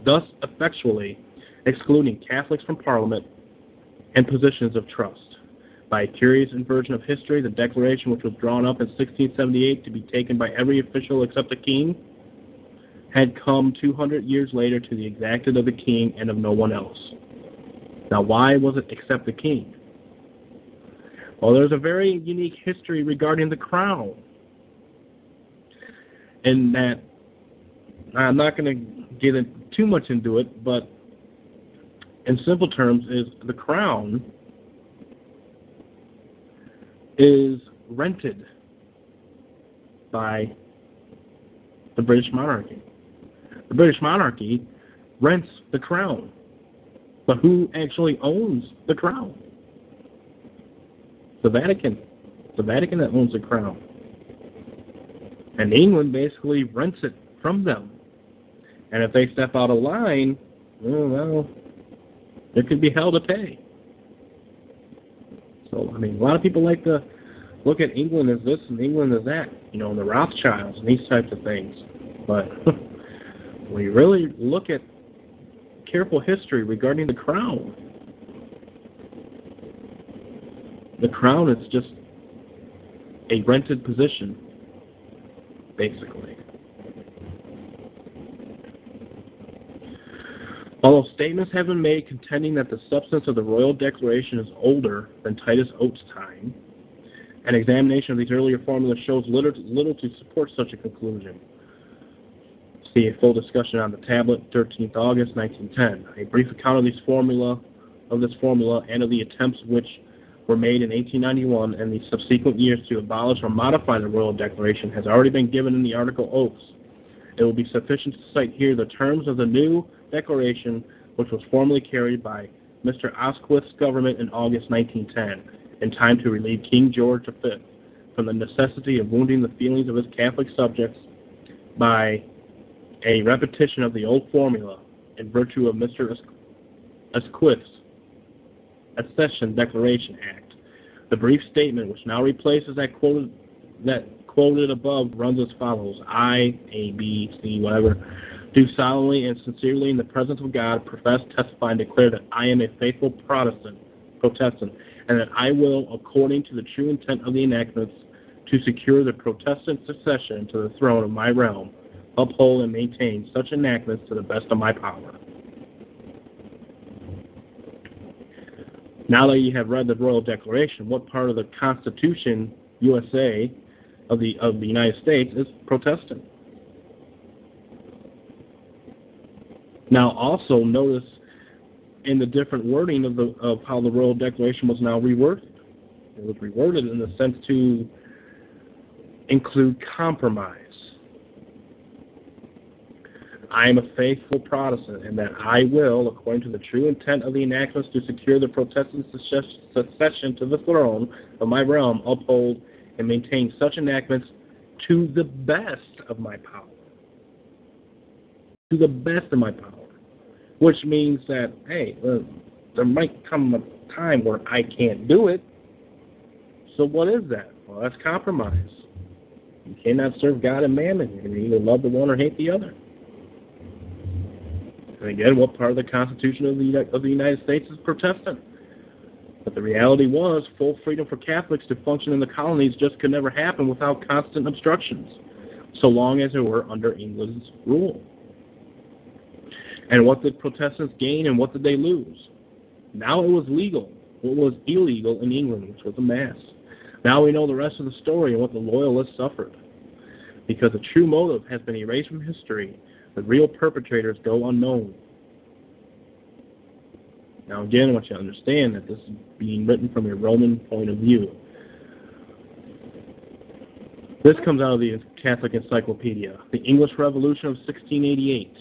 thus effectually excluding Catholics from Parliament and positions of trust. By a curious inversion of history, the declaration, which was drawn up in 1678 to be taken by every official except the king, had come 200 years later to the exacted of the king and of no one else. Now, why was it except the king? Well, there's a very unique history regarding the crown. And that I'm not going to get too much into it, but in simple terms, is the crown is rented by the British monarchy. The British monarchy rents the crown. But who actually owns the crown? The Vatican. The Vatican that owns the crown. And England basically rents it from them. And if they step out of line, oh, well, well there could be hell to pay. So, I mean, a lot of people like to look at England as this and England as that, you know, and the Rothschilds and these types of things. But when you really look at careful history regarding the crown, the crown is just a rented position, basically. Although statements have been made contending that the substance of the royal declaration is older than Titus Oates' time, an examination of these earlier formulas shows little, little to support such a conclusion. See a full discussion on the tablet, 13th August 1910. A brief account of these formula, of this formula, and of the attempts which were made in 1891 and the subsequent years to abolish or modify the Royal Declaration has already been given in the article Oaths. It will be sufficient to cite here the terms of the new declaration, which was formally carried by Mr. Asquith's government in August 1910, in time to relieve King George V from the necessity of wounding the feelings of his Catholic subjects by a repetition of the old formula in virtue of Mr. Asquith's Accession Declaration Act. The brief statement, which now replaces that quoted that quoted above, runs as follows: I, A, B, C, whatever do solemnly and sincerely in the presence of God profess, testify, and declare that I am a faithful Protestant, Protestant, and that I will, according to the true intent of the enactments, to secure the Protestant succession to the throne of my realm, uphold and maintain such enactments to the best of my power. Now that you have read the Royal Declaration, what part of the Constitution USA of the of the United States is Protestant? Now, also notice in the different wording of the of how the Royal Declaration was now reworded. It was reworded in the sense to include compromise. I am a faithful Protestant, and that I will, according to the true intent of the enactments to secure the Protestant succession to the throne of my realm, uphold and maintain such enactments to the best of my power to the best of my power. which means that, hey, there might come a time where I can't do it. So what is that? Well, that's compromise. You cannot serve God and mammon. You either love the one or hate the other. And again, what part of the Constitution of the, of the United States is Protestant? But the reality was, full freedom for Catholics to function in the colonies just could never happen without constant obstructions, so long as they were under England's rule. And what did Protestants gain and what did they lose? Now it was legal. What was illegal in England, which was a mass. Now we know the rest of the story and what the Loyalists suffered. Because the true motive has been erased from history, the real perpetrators go unknown. Now, again, I want you to understand that this is being written from a Roman point of view. This comes out of the Catholic Encyclopedia, The English Revolution of 1688.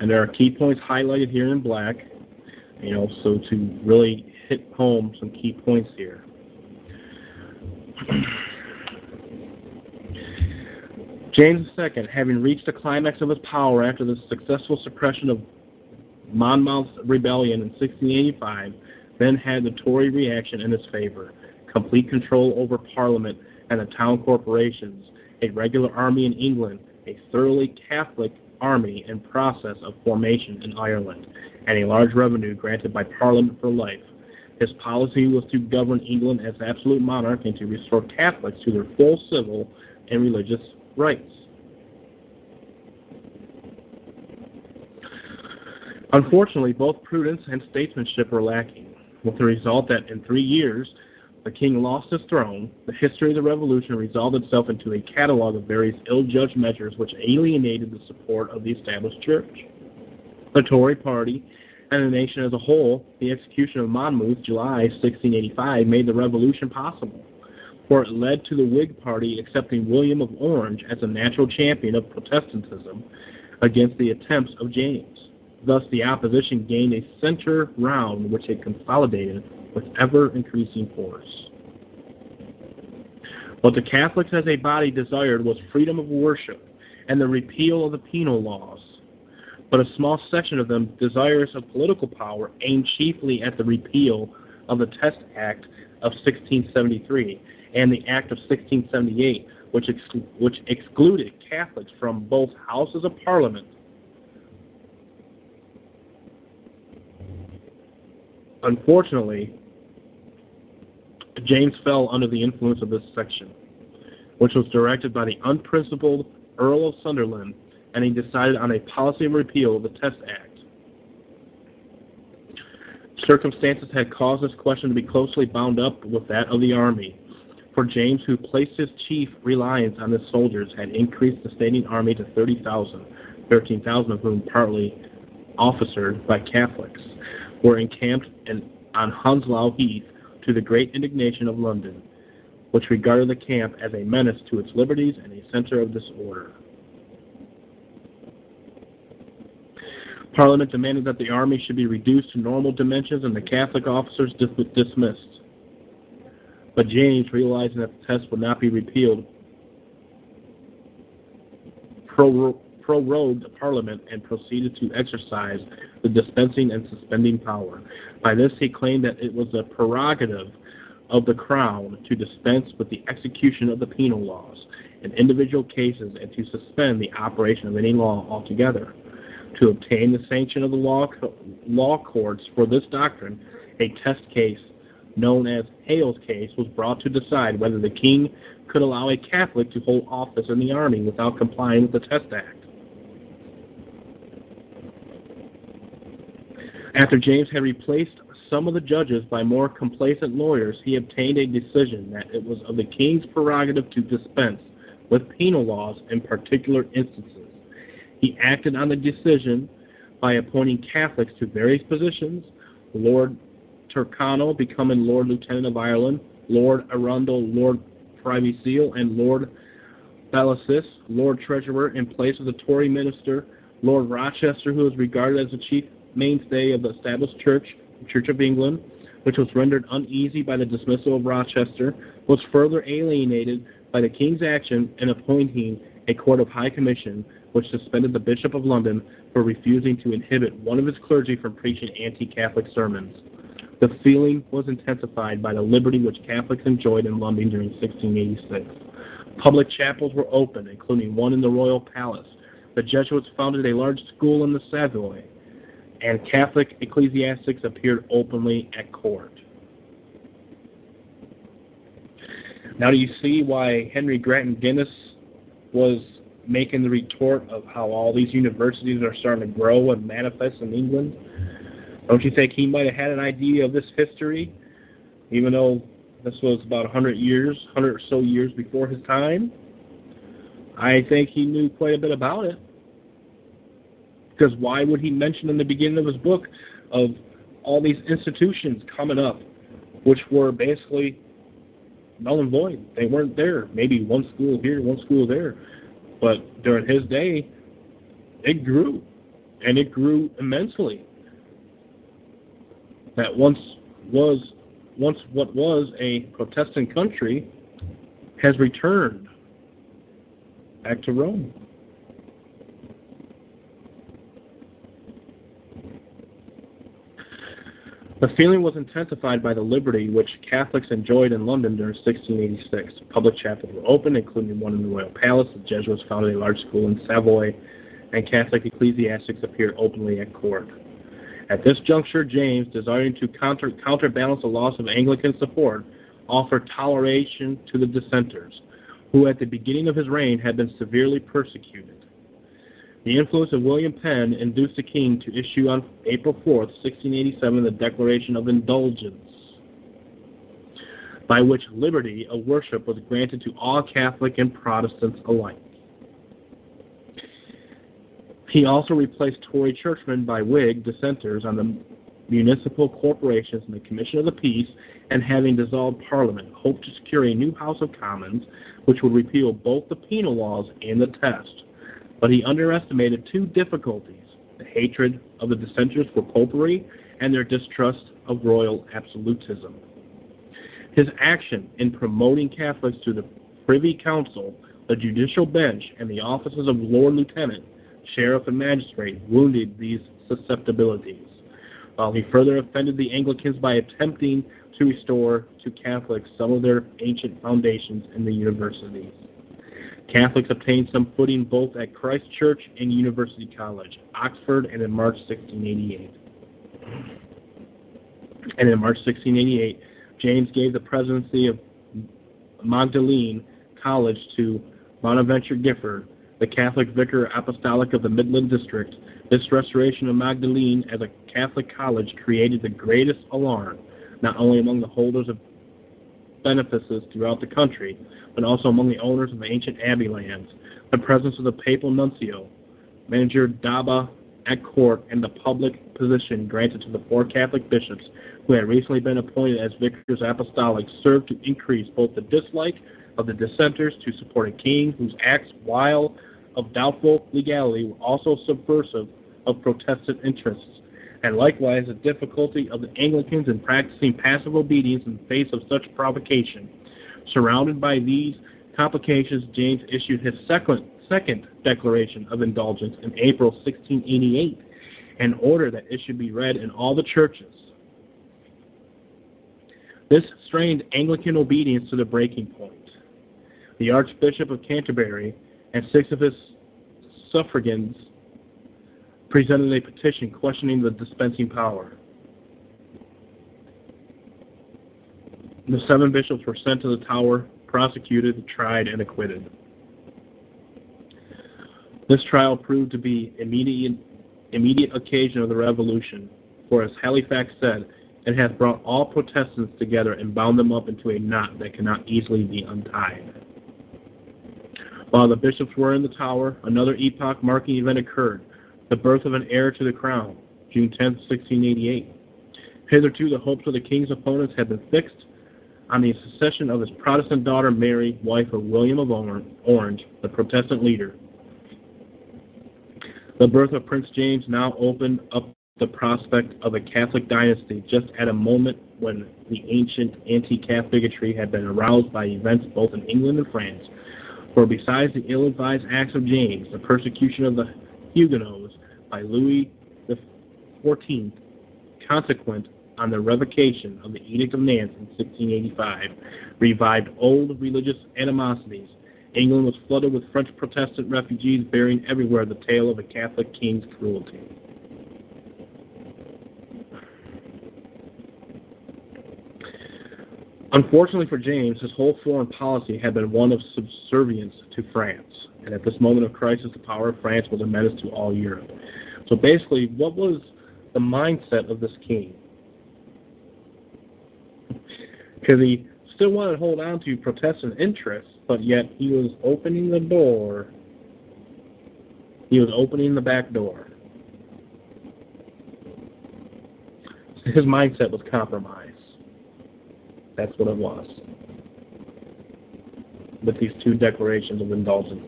And there are key points highlighted here in black, you know, so to really hit home some key points here. James II, having reached the climax of his power after the successful suppression of Monmouth's rebellion in 1685, then had the Tory reaction in his favor complete control over Parliament and the town corporations, a regular army in England, a thoroughly Catholic army in process of formation in Ireland, and a large revenue granted by Parliament for life. His policy was to govern England as absolute monarch and to restore Catholics to their full civil and religious rights. Unfortunately, both prudence and statesmanship were lacking, with the result that in three years the king lost his throne. The history of the revolution resolved itself into a catalog of various ill judged measures which alienated the support of the established church. The Tory party and the nation as a whole, the execution of Monmouth, July 1685, made the revolution possible for it led to the Whig Party accepting William of Orange as a natural champion of Protestantism against the attempts of James. Thus, the opposition gained a center round which it consolidated with ever increasing force. What the Catholics as a body desired was freedom of worship and the repeal of the penal laws. But a small section of them, desirous of political power, aimed chiefly at the repeal of the Test Act of 1673 and the Act of 1678, which, ex- which excluded Catholics from both houses of Parliament. Unfortunately, James fell under the influence of this section, which was directed by the unprincipled Earl of Sunderland, and he decided on a policy of repeal of the Test Act. Circumstances had caused this question to be closely bound up with that of the army, for James, who placed his chief reliance on his soldiers, had increased the standing army to 30,000, 13,000 of whom, partly officered by Catholics, were encamped in, on Hounslow Heath to the great indignation of London, which regarded the camp as a menace to its liberties and a center of disorder. Parliament demanded that the army should be reduced to normal dimensions and the Catholic officers dis- dismissed. But James, realizing that the test would not be repealed, prorogued the Parliament and proceeded to exercise the dispensing and suspending power. By this, he claimed that it was a prerogative of the Crown to dispense with the execution of the penal laws in individual cases and to suspend the operation of any law altogether. To obtain the sanction of the law, law courts for this doctrine, a test case known as Hale's case, was brought to decide whether the king could allow a Catholic to hold office in the army without complying with the Test Act. After James had replaced some of the judges by more complacent lawyers, he obtained a decision that it was of the king's prerogative to dispense with penal laws in particular instances. He acted on the decision by appointing Catholics to various positions, Lord Tyrconnell becoming Lord Lieutenant of Ireland, Lord Arundel, Lord Privy Seal, and Lord Bellasis, Lord Treasurer, in place of the Tory minister, Lord Rochester, who was regarded as the chief mainstay of the established church, the Church of England, which was rendered uneasy by the dismissal of Rochester, was further alienated by the king's action in appointing a court of high commission which suspended the Bishop of London for refusing to inhibit one of his clergy from preaching anti-Catholic sermons. The feeling was intensified by the liberty which Catholics enjoyed in London during 1686. Public chapels were opened, including one in the royal palace. The Jesuits founded a large school in the Savoy, and Catholic ecclesiastics appeared openly at court. Now, do you see why Henry Grattan Guinness was making the retort of how all these universities are starting to grow and manifest in England? Don't you think he might have had an idea of this history, even though this was about 100 years, 100 or so years before his time? I think he knew quite a bit about it. Because why would he mention in the beginning of his book of all these institutions coming up, which were basically null and void? They weren't there. Maybe one school here, one school there. But during his day, it grew, and it grew immensely. That once was once what was a Protestant country has returned back to Rome. The feeling was intensified by the liberty which Catholics enjoyed in London during 1686. Public chapels were opened, including one in the Royal Palace. The Jesuits founded a large school in Savoy, and Catholic ecclesiastics appeared openly at court. At this juncture, James, desiring to counter, counterbalance the loss of Anglican support, offered toleration to the dissenters, who at the beginning of his reign had been severely persecuted. The influence of William Penn induced the king to issue on April 4, 1687, the Declaration of Indulgence, by which liberty of worship was granted to all Catholic and Protestants alike. He also replaced Tory churchmen by Whig dissenters on the municipal corporations and the Commission of the Peace, and having dissolved Parliament, hoped to secure a new House of Commons which would repeal both the penal laws and the test. But he underestimated two difficulties the hatred of the dissenters for popery and their distrust of royal absolutism. His action in promoting Catholics to the Privy Council, the judicial bench, and the offices of Lord Lieutenant, Sheriff, and Magistrate wounded these susceptibilities, while he further offended the Anglicans by attempting to restore to Catholics some of their ancient foundations in the universities. Catholics obtained some footing both at Christ Church and University College, Oxford, and in March 1688. And in March 1688, James gave the presidency of Magdalen College to Bonaventure Giffard, the Catholic vicar apostolic of the Midland District. This restoration of Magdalen as a Catholic college created the greatest alarm, not only among the holders of benefices throughout the country, but also among the owners of the ancient abbey lands. The presence of the papal nuncio, Monsignor d'Adda at court, and the public position granted to the four Catholic bishops who had recently been appointed as vicars apostolic served to increase both the dislike of the dissenters to support a king whose acts, while of doubtful legality, were also subversive of Protestant interests, and likewise the difficulty of the Anglicans in practicing passive obedience in the face of such provocation. Surrounded by these complications, James issued his second, second declaration of indulgence in April 1688, an order that it should be read in all the churches. This strained Anglican obedience to the breaking point. The Archbishop of Canterbury and six of his suffragans presented a petition questioning the dispensing power. The seven bishops were sent to the Tower, prosecuted, tried, and acquitted. This trial proved to be immediate immediate occasion of the revolution, for as Halifax said, it hath brought all Protestants together and bound them up into a knot that cannot easily be untied. While the bishops were in the Tower, another epoch marking event occurred the birth of an heir to the crown, June 10, 1688. Hitherto, the hopes of the king's opponents had been fixed on the succession of his Protestant daughter Mary, wife of William of Orange, the Protestant leader. The birth of Prince James now opened up the prospect of a Catholic dynasty just at a moment when the ancient anti-Catholic bigotry had been aroused by events both in England and France. For besides the ill-advised acts of James, the persecution of the Huguenots by Louis XIV, consequent on the revocation of the Edict of Nantes in 1685, revived old religious animosities. England was flooded with French Protestant refugees bearing everywhere the tale of a Catholic king's cruelty. Unfortunately for James, his whole foreign policy had been one of subservience to France, and at this moment of crisis, the power of France was a menace to all Europe. So basically, what was the mindset of this king? Because he still wanted to hold on to Protestant interests, but yet he was opening the door. He was opening the back door. His mindset was compromised. That's what it was. With these two declarations of indulgence.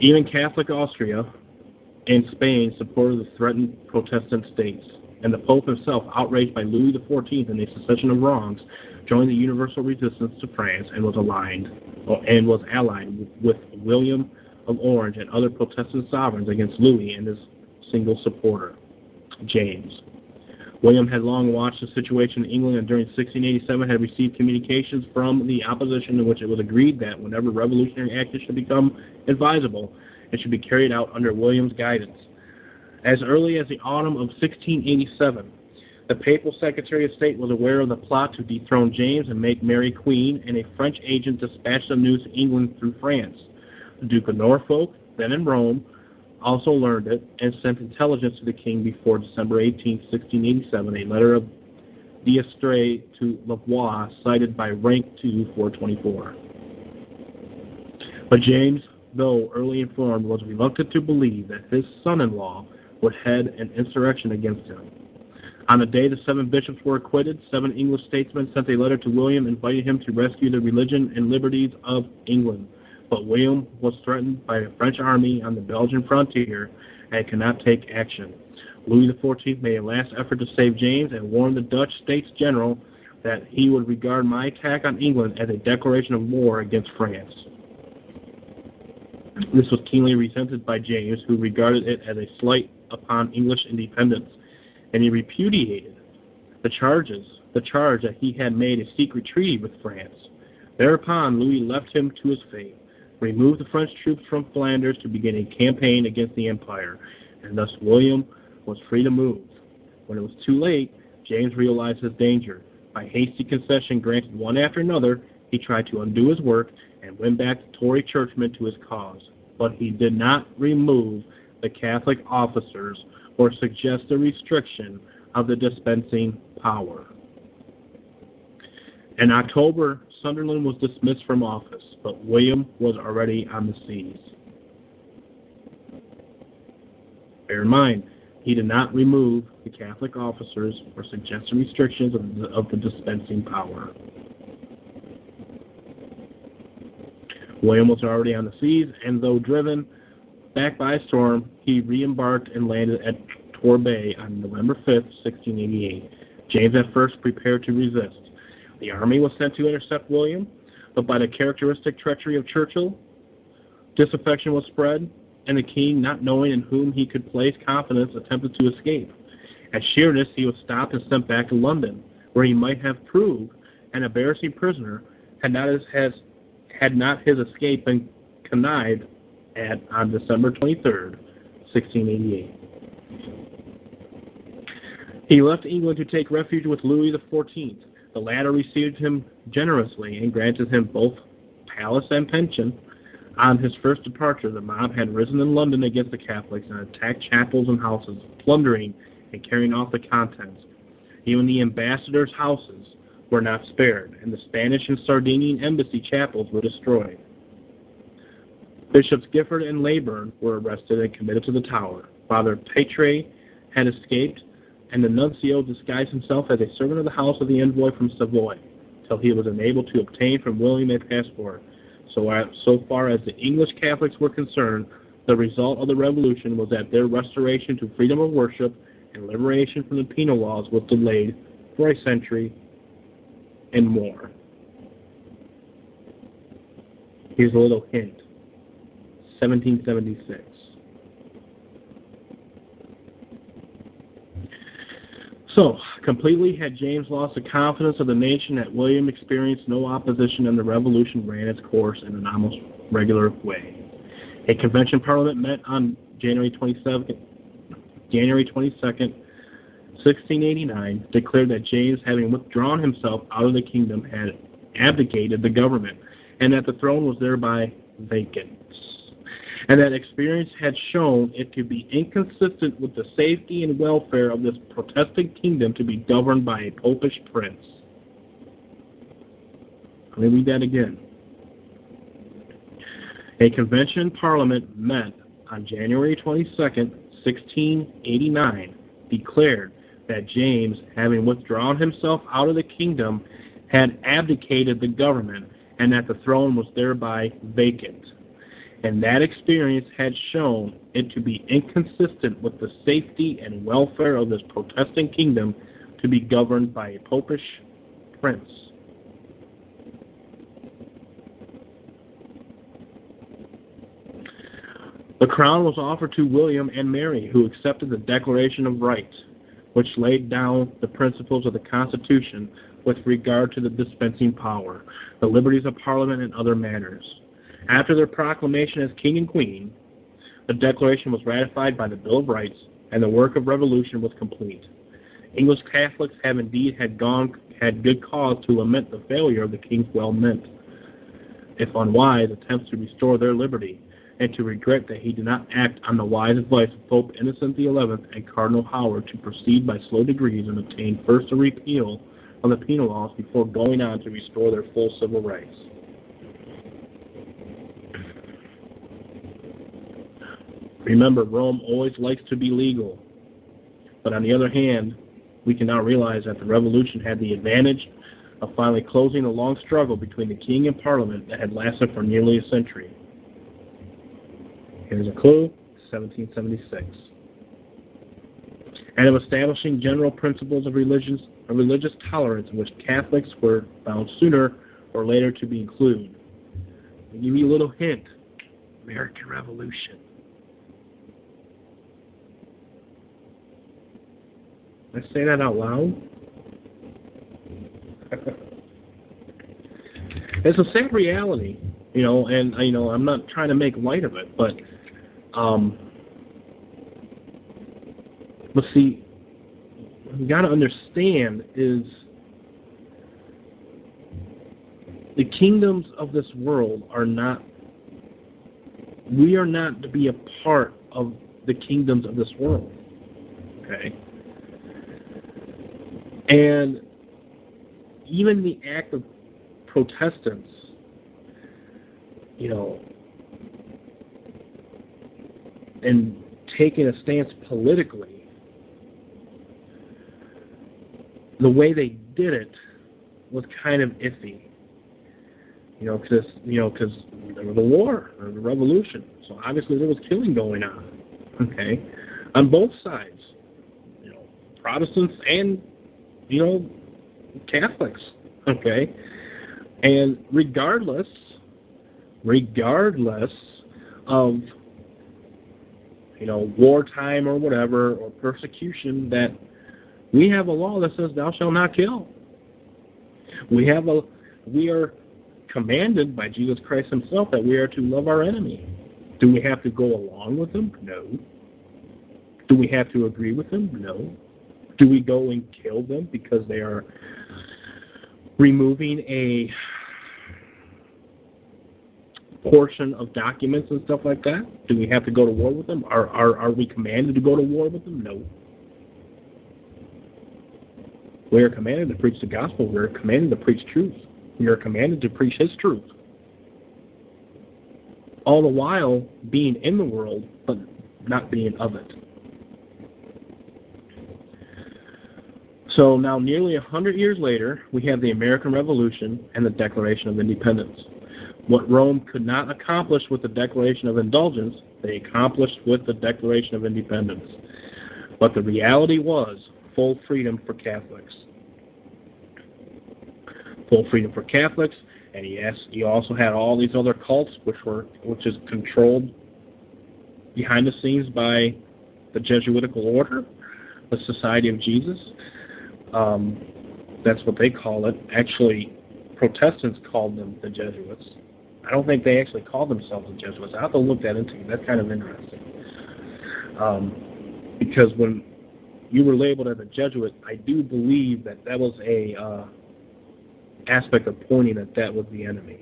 Even Catholic Austria and Spain supported the threatened Protestant states, and the Pope himself, outraged by Louis XIV and the succession of wrongs, joined the universal resistance to France and was aligned and was allied with William of Orange and other Protestant sovereigns against Louis and his single supporter, James. William had long watched the situation in England and during 1687 had received communications from the opposition in which it was agreed that whenever revolutionary action should become advisable, it should be carried out under William's guidance. As early as the autumn of 1687, the papal Secretary of State was aware of the plot to dethrone James and make Mary queen, and a French agent dispatched the news to England through France. The Duke of Norfolk, then in Rome, also learned it and sent intelligence to the king before December 18, 1687, a letter of D'Estrées to Louvois, cited by Ranke 2 424. But James, though early informed, was reluctant to believe that his son-in-law would head an insurrection against him. On the day the seven bishops were acquitted, seven English statesmen sent a letter to William inviting him to rescue the religion and liberties of England but William was threatened by a French army on the Belgian frontier and could not take action. Louis XIV made a last effort to save James and warned the Dutch States General that he would regard my attack on England as a declaration of war against France. This was keenly resented by James, who regarded it as a slight upon English independence, and he repudiated the charges, the charge that he had made a secret treaty with France. Thereupon, Louis left him to his fate removed the French troops from Flanders to begin a campaign against the Empire, and thus William was free to move. When it was too late, James realized his danger. By hasty concession granted one after another, he tried to undo his work and win back the Tory churchmen to his cause. But he did not remove the Catholic officers or suggest a restriction of the dispensing power. In October Sunderland was dismissed from office, but William was already on the seas. Bear in mind, he did not remove the Catholic officers or suggest restrictions of the, of the dispensing power. William was already on the seas, and though driven back by a storm, he re-embarked and landed at Torbay on November 5, 1688. James at first prepared to resist, the army was sent to intercept William, but by the characteristic treachery of Churchill, disaffection was spread, and the king, not knowing in whom he could place confidence, attempted to escape. At Sheerness, he was stopped and sent back to London, where he might have proved an embarrassing prisoner had not his, has, had not his escape been connived at on December 23, 1688. He left England to take refuge with Louis XIV, the latter received him generously and granted him both palace and pension. On his first departure, the mob had risen in London against the Catholics and attacked chapels and houses, plundering and carrying off the contents. Even the ambassadors' houses were not spared, and the Spanish and Sardinian embassy chapels were destroyed. Bishops Gifford and Leyburn were arrested and committed to the Tower. Father Petre had escaped and the nuncio disguised himself as a servant of the house of the envoy from Savoy, till he was enabled to obtain from William a passport. So, so far as the English Catholics were concerned, the result of the revolution was that their restoration to freedom of worship and liberation from the penal laws was delayed for a century and more. Here's a little hint 1776. So, completely had James lost the confidence of the nation that William experienced no opposition and the revolution ran its course in an almost regular way. A convention parliament met on January 22nd, January 22nd, 1689, declared that James, having withdrawn himself out of the kingdom, had abdicated the government, and that the throne was thereby vacant and that experience had shown it to be inconsistent with the safety and welfare of this Protestant kingdom to be governed by a popish prince. Let me read that again. A convention parliament met on January 22, 1689, declared that James, having withdrawn himself out of the kingdom, had abdicated the government, and that the throne was thereby vacant and that experience had shown it to be inconsistent with the safety and welfare of this Protestant kingdom to be governed by a popish prince. The crown was offered to William and Mary, who accepted the Declaration of Rights, which laid down the principles of the Constitution with regard to the dispensing power, the liberties of Parliament, and other matters. After their proclamation as king and queen, the declaration was ratified by the Bill of Rights, and the work of revolution was complete. English Catholics have indeed had gone had good cause to lament the failure of the king's well-meant, if unwise, attempts to restore their liberty, and to regret that he did not act on the wise advice of Pope Innocent XI and Cardinal Howard to proceed by slow degrees and obtain first a repeal of the penal laws before going on to restore their full civil rights. Remember, Rome always likes to be legal. But on the other hand, we can now realize that the revolution had the advantage of finally closing a long struggle between the king and parliament that had lasted for nearly a century. Here's a clue 1776. And of establishing general principles of religious, of religious tolerance in which Catholics were bound sooner or later to be included. I'll give you a little hint American Revolution. I say that out loud? it's a sad reality, you know, and you know I'm not trying to make light of it, but um, but see, you got to understand is the kingdoms of this world are not. We are not to be a part of the kingdoms of this world. Okay and even the act of Protestants, you know, and taking a stance politically, the way they did it was kind of iffy. You know, because you know, because there was a war, there was a revolution, so obviously there was killing going on. Okay, on both sides, you know, Protestants and you know, Catholics. Okay? And regardless, regardless of, you know, wartime or whatever, or persecution, that we have a law that says, thou shalt not kill. We have a, we are commanded by Jesus Christ himself that we are to love our enemy. Do we have to go along with them? No. Do we have to agree with them? No. Do we go and kill them because they are removing a portion of documents and stuff like that? Do we have to go to war with them? Are are are we commanded to go to war with them? No. We are commanded to preach the gospel. We are commanded to preach truth. We are commanded to preach His truth. All the while being in the world, but not being of it. So now, nearly a hundred years later, we have the American Revolution and the Declaration of Independence. What Rome could not accomplish with the Declaration of Indulgence, they accomplished with the Declaration of Independence. But the reality was full freedom for Catholics. full freedom for Catholics, and yes, he also had all these other cults which were which is controlled behind the scenes by the Jesuitical order, the Society of Jesus. Um, that's what they call it. Actually, Protestants called them the Jesuits. I don't think they actually called themselves the Jesuits. I have to look that into. That's kind of interesting. Um, because when you were labeled as a Jesuit, I do believe that that was a uh, aspect of pointing that that was the enemy.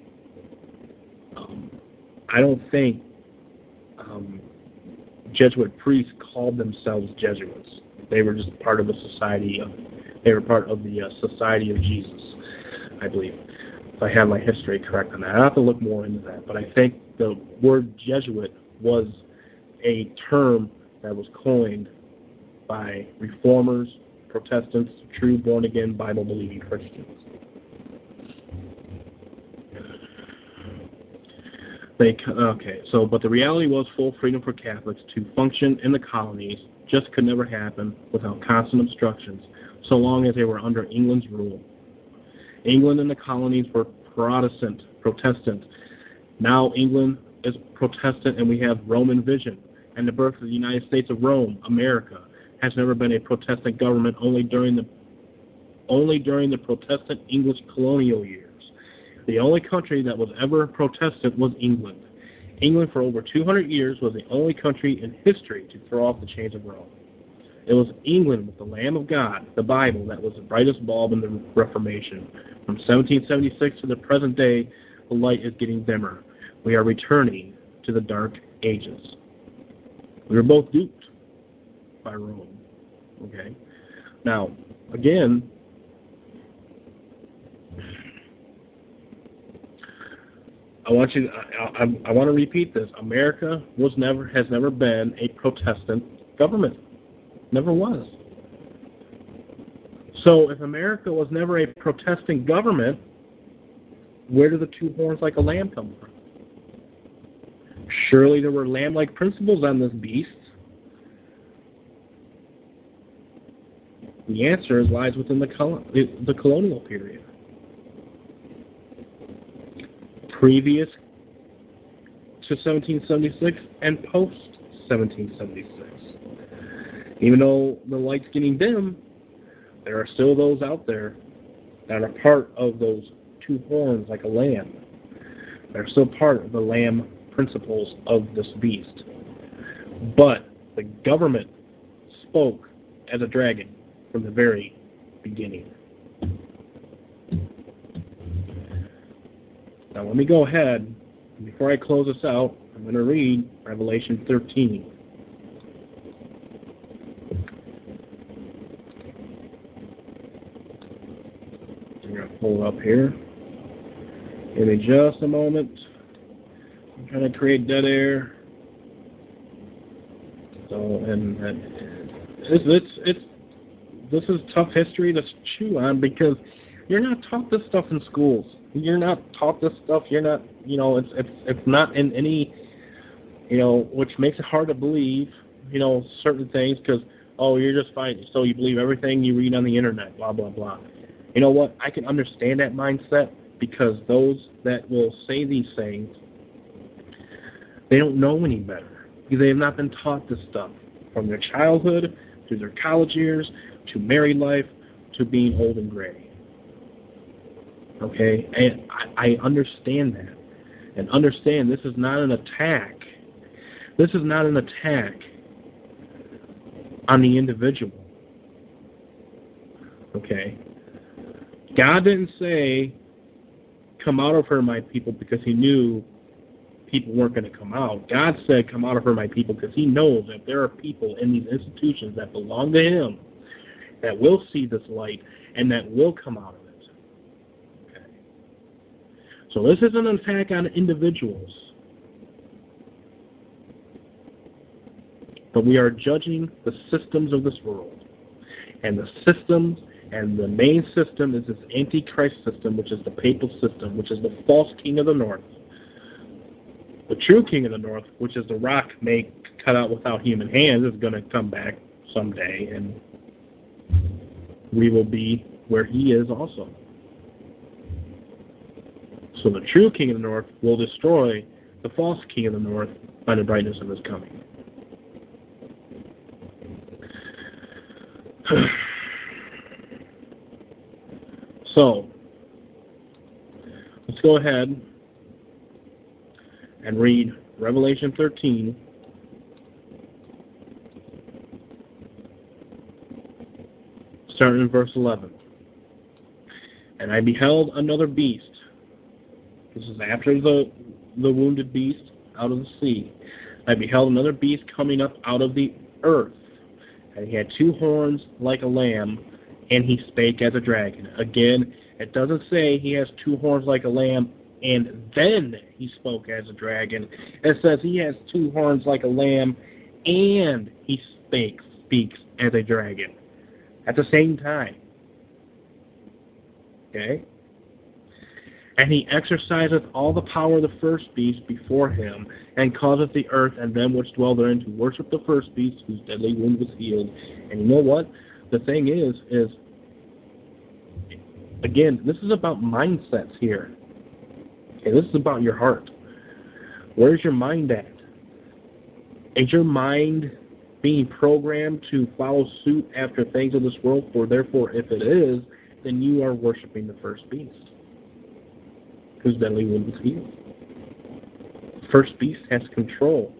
Um, I don't think um, Jesuit priests called themselves Jesuits. They were just part of a society of. Were part of the uh, Society of Jesus, I believe. If I have my history correct on that, I have to look more into that. But I think the word Jesuit was a term that was coined by reformers, Protestants, true born again Bible believing Christians. They, okay, so but the reality was full freedom for Catholics to function in the colonies just could never happen without constant obstructions, so long as they were under England's rule. England and the colonies were Protestant, Protestant. Now England is Protestant, and we have Roman vision and the birth of the United States of Rome, America, has never been a Protestant government only during the only during the Protestant English colonial years. The only country that was ever Protestant was England. England for over 200 years was the only country in history to throw off the chains of Rome. It was England with the Lamb of God, the Bible, that was the brightest bulb in the Reformation. From 1776 to the present day, the light is getting dimmer. We are returning to the dark ages. We were both duped by Rome. Okay? Now, again, I want you. I, I, I want to repeat this. America was never has never been a Protestant government. Never was. So if America was never a Protestant government, where do the two horns like a lamb come from? Surely there were lamb-like principles on this beast. The answer lies within the, the colonial period. Previous to 1776 and post 1776. Even though the light's getting dim, there are still those out there that are part of those two horns like a lamb. They're still part of the lamb principles of this beast. But the government spoke as a dragon from the very beginning. Now, let me go ahead. Before I close this out, I'm going to read Revelation 13. I'm going to pull up here. Give me just a moment. I'm trying to create dead air. So, and, it's, it's, it's, this is tough history to chew on because you're not taught this stuff in schools. You're not taught this stuff. You're not, you know, it's, it's, it's not in any, you know, which makes it hard to believe, you know, certain things because, oh, you're just fine. So you believe everything you read on the internet, blah, blah, blah. You know what? I can understand that mindset because those that will say these things, they don't know any better because they have not been taught this stuff from their childhood to their college years to married life to being old and gray. Okay, and I understand that, and understand this is not an attack. This is not an attack on the individual. Okay, God didn't say come out of her, my people, because he knew people weren't going to come out. God said, come out of her, my people, because he knows that there are people in these institutions that belong to him that will see this light and that will come out of it. Okay. So this is an attack on individuals. But we are judging the systems of this world. And the systems and the main system is this antichrist system, which is the papal system, which is the false king of the north. The true king of the north, which is the rock made cut out without human hands, is going to come back someday, and we will be where he is also. So the true king of the north will destroy the false king of the north by the brightness of his coming. so, let's go ahead and read Revelation 13. Starting in verse 11. And I beheld another beast. This is after the, the wounded beast out of the sea. I beheld another beast coming up out of the earth. And he had two horns like a lamb, and he spake as a dragon. Again, it doesn't say he has two horns like a lamb, and then he spoke as a dragon. It says he has two horns like a lamb, and he spake, speaks as a dragon. At the same time. Okay? And he exerciseth all the power of the first beast before him, and causeth the earth and them which dwell therein to worship the first beast whose deadly wound was healed. And you know what? The thing is, is again, this is about mindsets here. Okay, this is about your heart. Where's your mind at? Is your mind being programmed to follow suit after things of this world? For therefore, if it is, then you are worshiping the first beast, whose deadly wound was healed. First beast has control.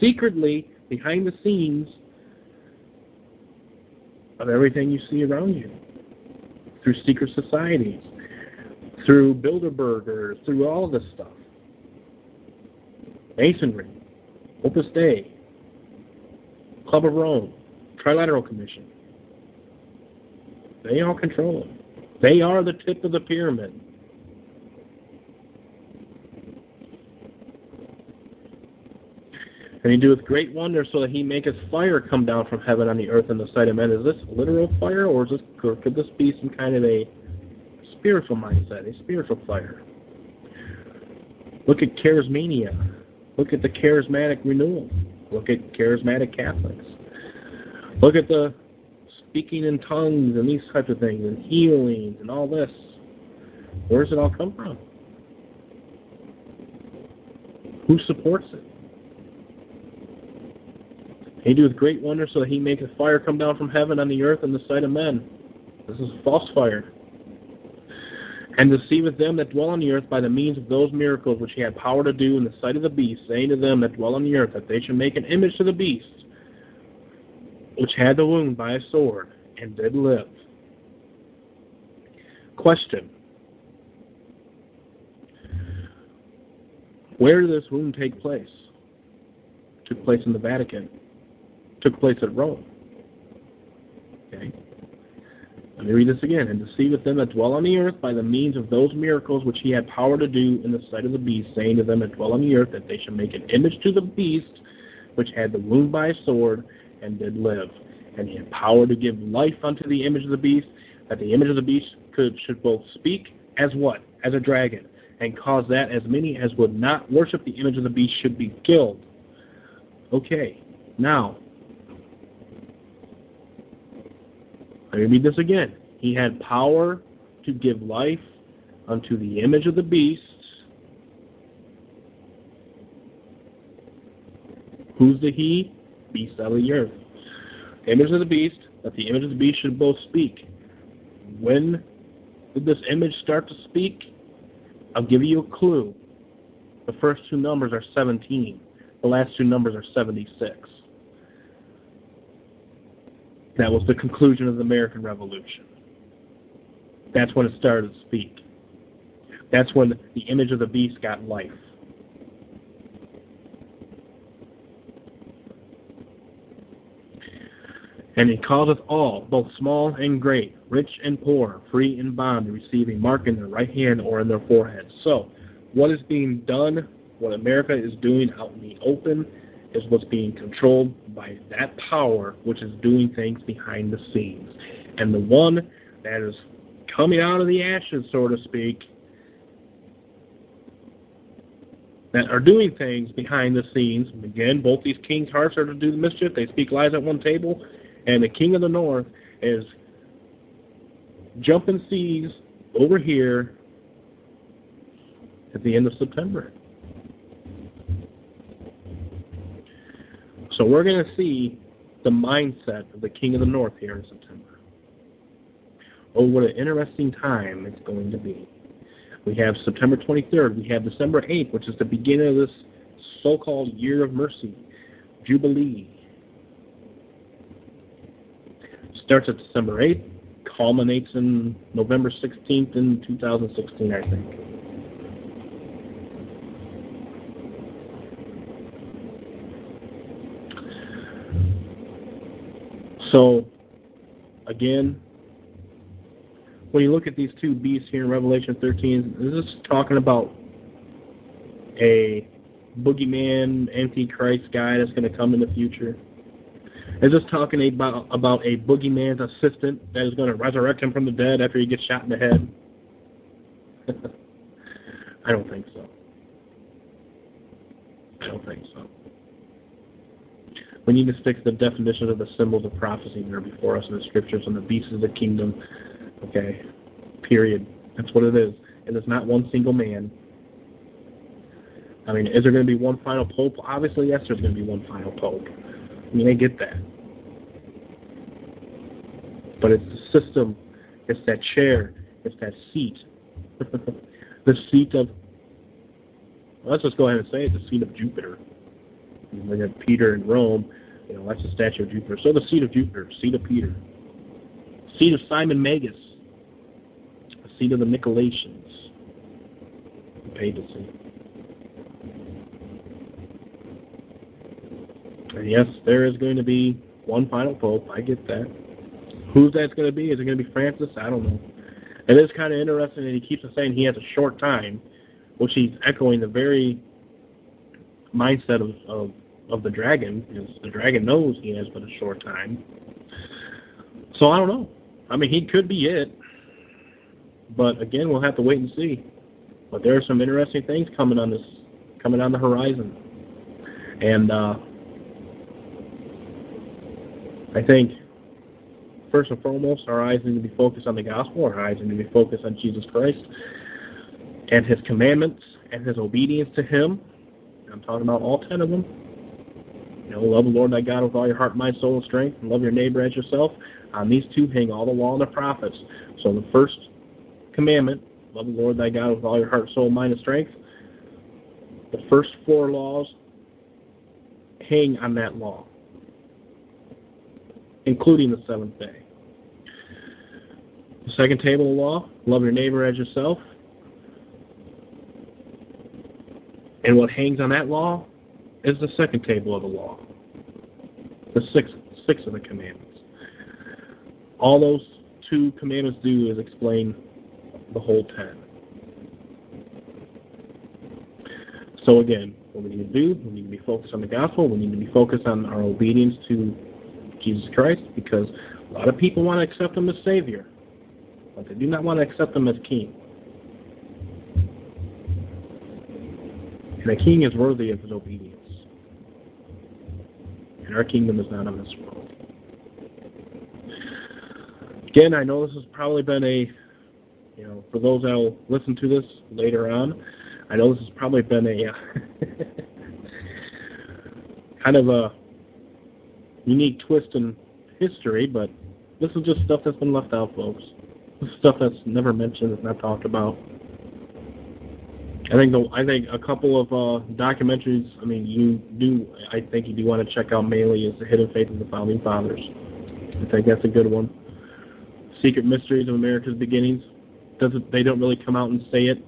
Secretly, behind the scenes of everything you see around you. Through secret societies, through Bilderbergers, through all this stuff. Masonry, Opus Dei, Club of Rome, Trilateral Commission. They all control it. They are the tip of the pyramid. And he doeth great wonders so that he maketh fire come down from heaven on the earth in the sight of men. Is this literal fire, or is this or could this be some kind of a spiritual mindset, a spiritual fire? Look at charismania. Look at the charismatic renewal. Look at charismatic Catholics. Look at the speaking in tongues and these types of things and healings and all this. Where does it all come from? Who supports it? He doeth great wonders so that he maketh fire come down from heaven on the earth in the sight of men. This is false fire. And deceiveth them that dwell on the earth by the means of those miracles which he had power to do in the sight of the beast, saying to them that dwell on the earth that they should make an image to the beast, which had the wound by a sword, and did live. Question. Where did this wound take place? It took place in the Vatican took place at Rome. Okay? Let me read this again. And deceiveth them that dwell on the earth by the means of those miracles which he had power to do in the sight of the beast, saying to them that dwell on the earth that they should make an image to the beast which had the wound by a sword and did live. And he had power to give life unto the image of the beast, that the image of the beast could should both speak as what? As a dragon, and cause that as many as would not worship the image of the beast should be killed. Okay, now Let me read this again. He had power to give life unto the image of the beast. Who's the he? Beast out of the earth. Image of the beast, that the image of the beast should both speak. When did this image start to speak? I'll give you a clue. The first two numbers are 17. The last two numbers are 76. That was the conclusion of the American Revolution. That's when it started to speak. That's when the image of the beast got life. And he causeth all, both small and great, rich and poor, free and bond, to receive a mark in their right hand or in their forehead. So, what is being done, what America is doing out in the open, is what's being controlled by that power which is doing things behind the scenes. And the one that is coming out of the ashes, so to speak, that are doing things behind the scenes. And Again, both these kings' hearts are to do the mischief. They speak lies at one table. And the king of the north is jumping seas over here at the end of September. So we're going to see the mindset of the King of the North here in September. Oh, what an interesting time it's going to be. We have September 23rd. We have December 8th, which is the beginning of this so-called Year of Mercy, Jubilee. Starts at December 8th, culminates in November 16th in 2016, I think. So, again, when you look at these two beasts here in Revelation 13, this is talking about a boogeyman, antichrist guy that's going to come in the future. Is this talking about about a boogeyman's assistant that is going to resurrect him from the dead after he gets shot in the head? I don't think so. I don't think so. We need to stick to the definition of the symbols of prophecy that are before us in the scriptures and the beasts of the kingdom. Okay. Period. That's what it is. And it's not one single man. I mean, is there going to be one final pope? Obviously, yes, there's going to be one final pope. I mean, I get that. But it's the system, it's that chair, it's that seat. the seat of, let's just go ahead and say it, the seat of Jupiter. We have Peter in Rome, you know, that's the statue of Jupiter. So the seat of Jupiter, seat of Peter. Seat of Simon Magus, the seat of the Nicolaitans, the papacy. And yes, there is going to be one final pope. I get that. Who that's going to be? Is it going to be Francis? I don't know. It is kind of interesting that he keeps on saying he has a short time, which he's echoing the very mindset of, of, of the dragon, because the dragon knows he has but a short time. So I don't know. I mean, he could be it. But again, we'll have to wait and see. But there are some interesting things coming on this, coming on the horizon. And uh, I think, first and foremost, our eyes need to be focused on the gospel. Our eyes need to be focused on Jesus Christ and His commandments and His obedience to Him. I'm talking about all ten of them. You know, love the Lord thy God with all your heart, mind, soul, and strength, and love your neighbor as yourself. On these two hang all the law and the prophets. So the first commandment, love the Lord thy God with all your heart, soul, mind, and strength. The first four laws hang on that law including the seventh day. The second table of law, love your neighbor as yourself. And what hangs on that law is the second table of the law, the sixth, six of the commandments. All those two commandments do is explain the whole ten. So again, what we need to do, we need to be focused on the gospel, we need to be focused on our obedience to Jesus Christ because a lot of people want to accept him as Savior, but they do not want to accept him as King. And a king is worthy of his obedience. And our kingdom is not of this world. Again, I know this has probably been a, you know, for those that will listen to this later on, I know this has probably been a uh, kind of a unique twist in history, but this is just stuff that's been left out, folks. This is stuff that's never mentioned, that's not talked about. I think the, I think a couple of uh, documentaries. I mean, you do. I think you do want to check out mainly is the Hidden Faith of the Founding Fathers. I think that's a good one. Secret Mysteries of America's Beginnings. Doesn't they don't really come out and say it,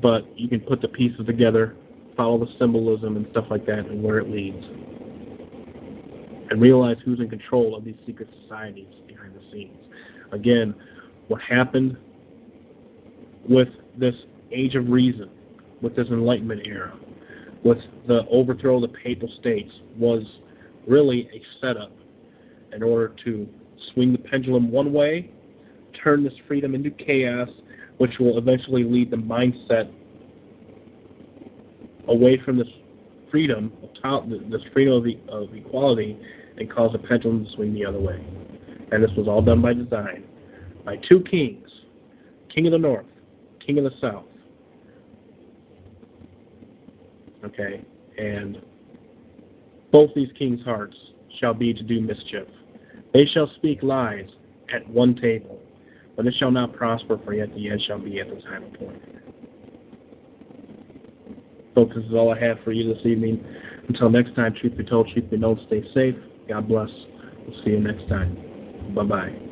but you can put the pieces together, follow the symbolism and stuff like that, and where it leads and realize who's in control of these secret societies behind the scenes. Again, what happened with this age of reason, with this Enlightenment era, with the overthrow of the papal states, was really a setup in order to swing the pendulum one way, turn this freedom into chaos, which will eventually lead the mindset away from this freedom, this freedom of, of equality, and cause the pendulum to swing the other way. And this was all done by design by two kings, King of the North, King of the South, Okay? And both these kings' hearts shall be to do mischief. They shall speak lies at one table, but it shall not prosper, for yet the end shall be at the time appointed. Folks, this is all I have for you this evening. Until next time, truth be told, truth be known, stay safe. God bless. We'll see you next time. Bye bye.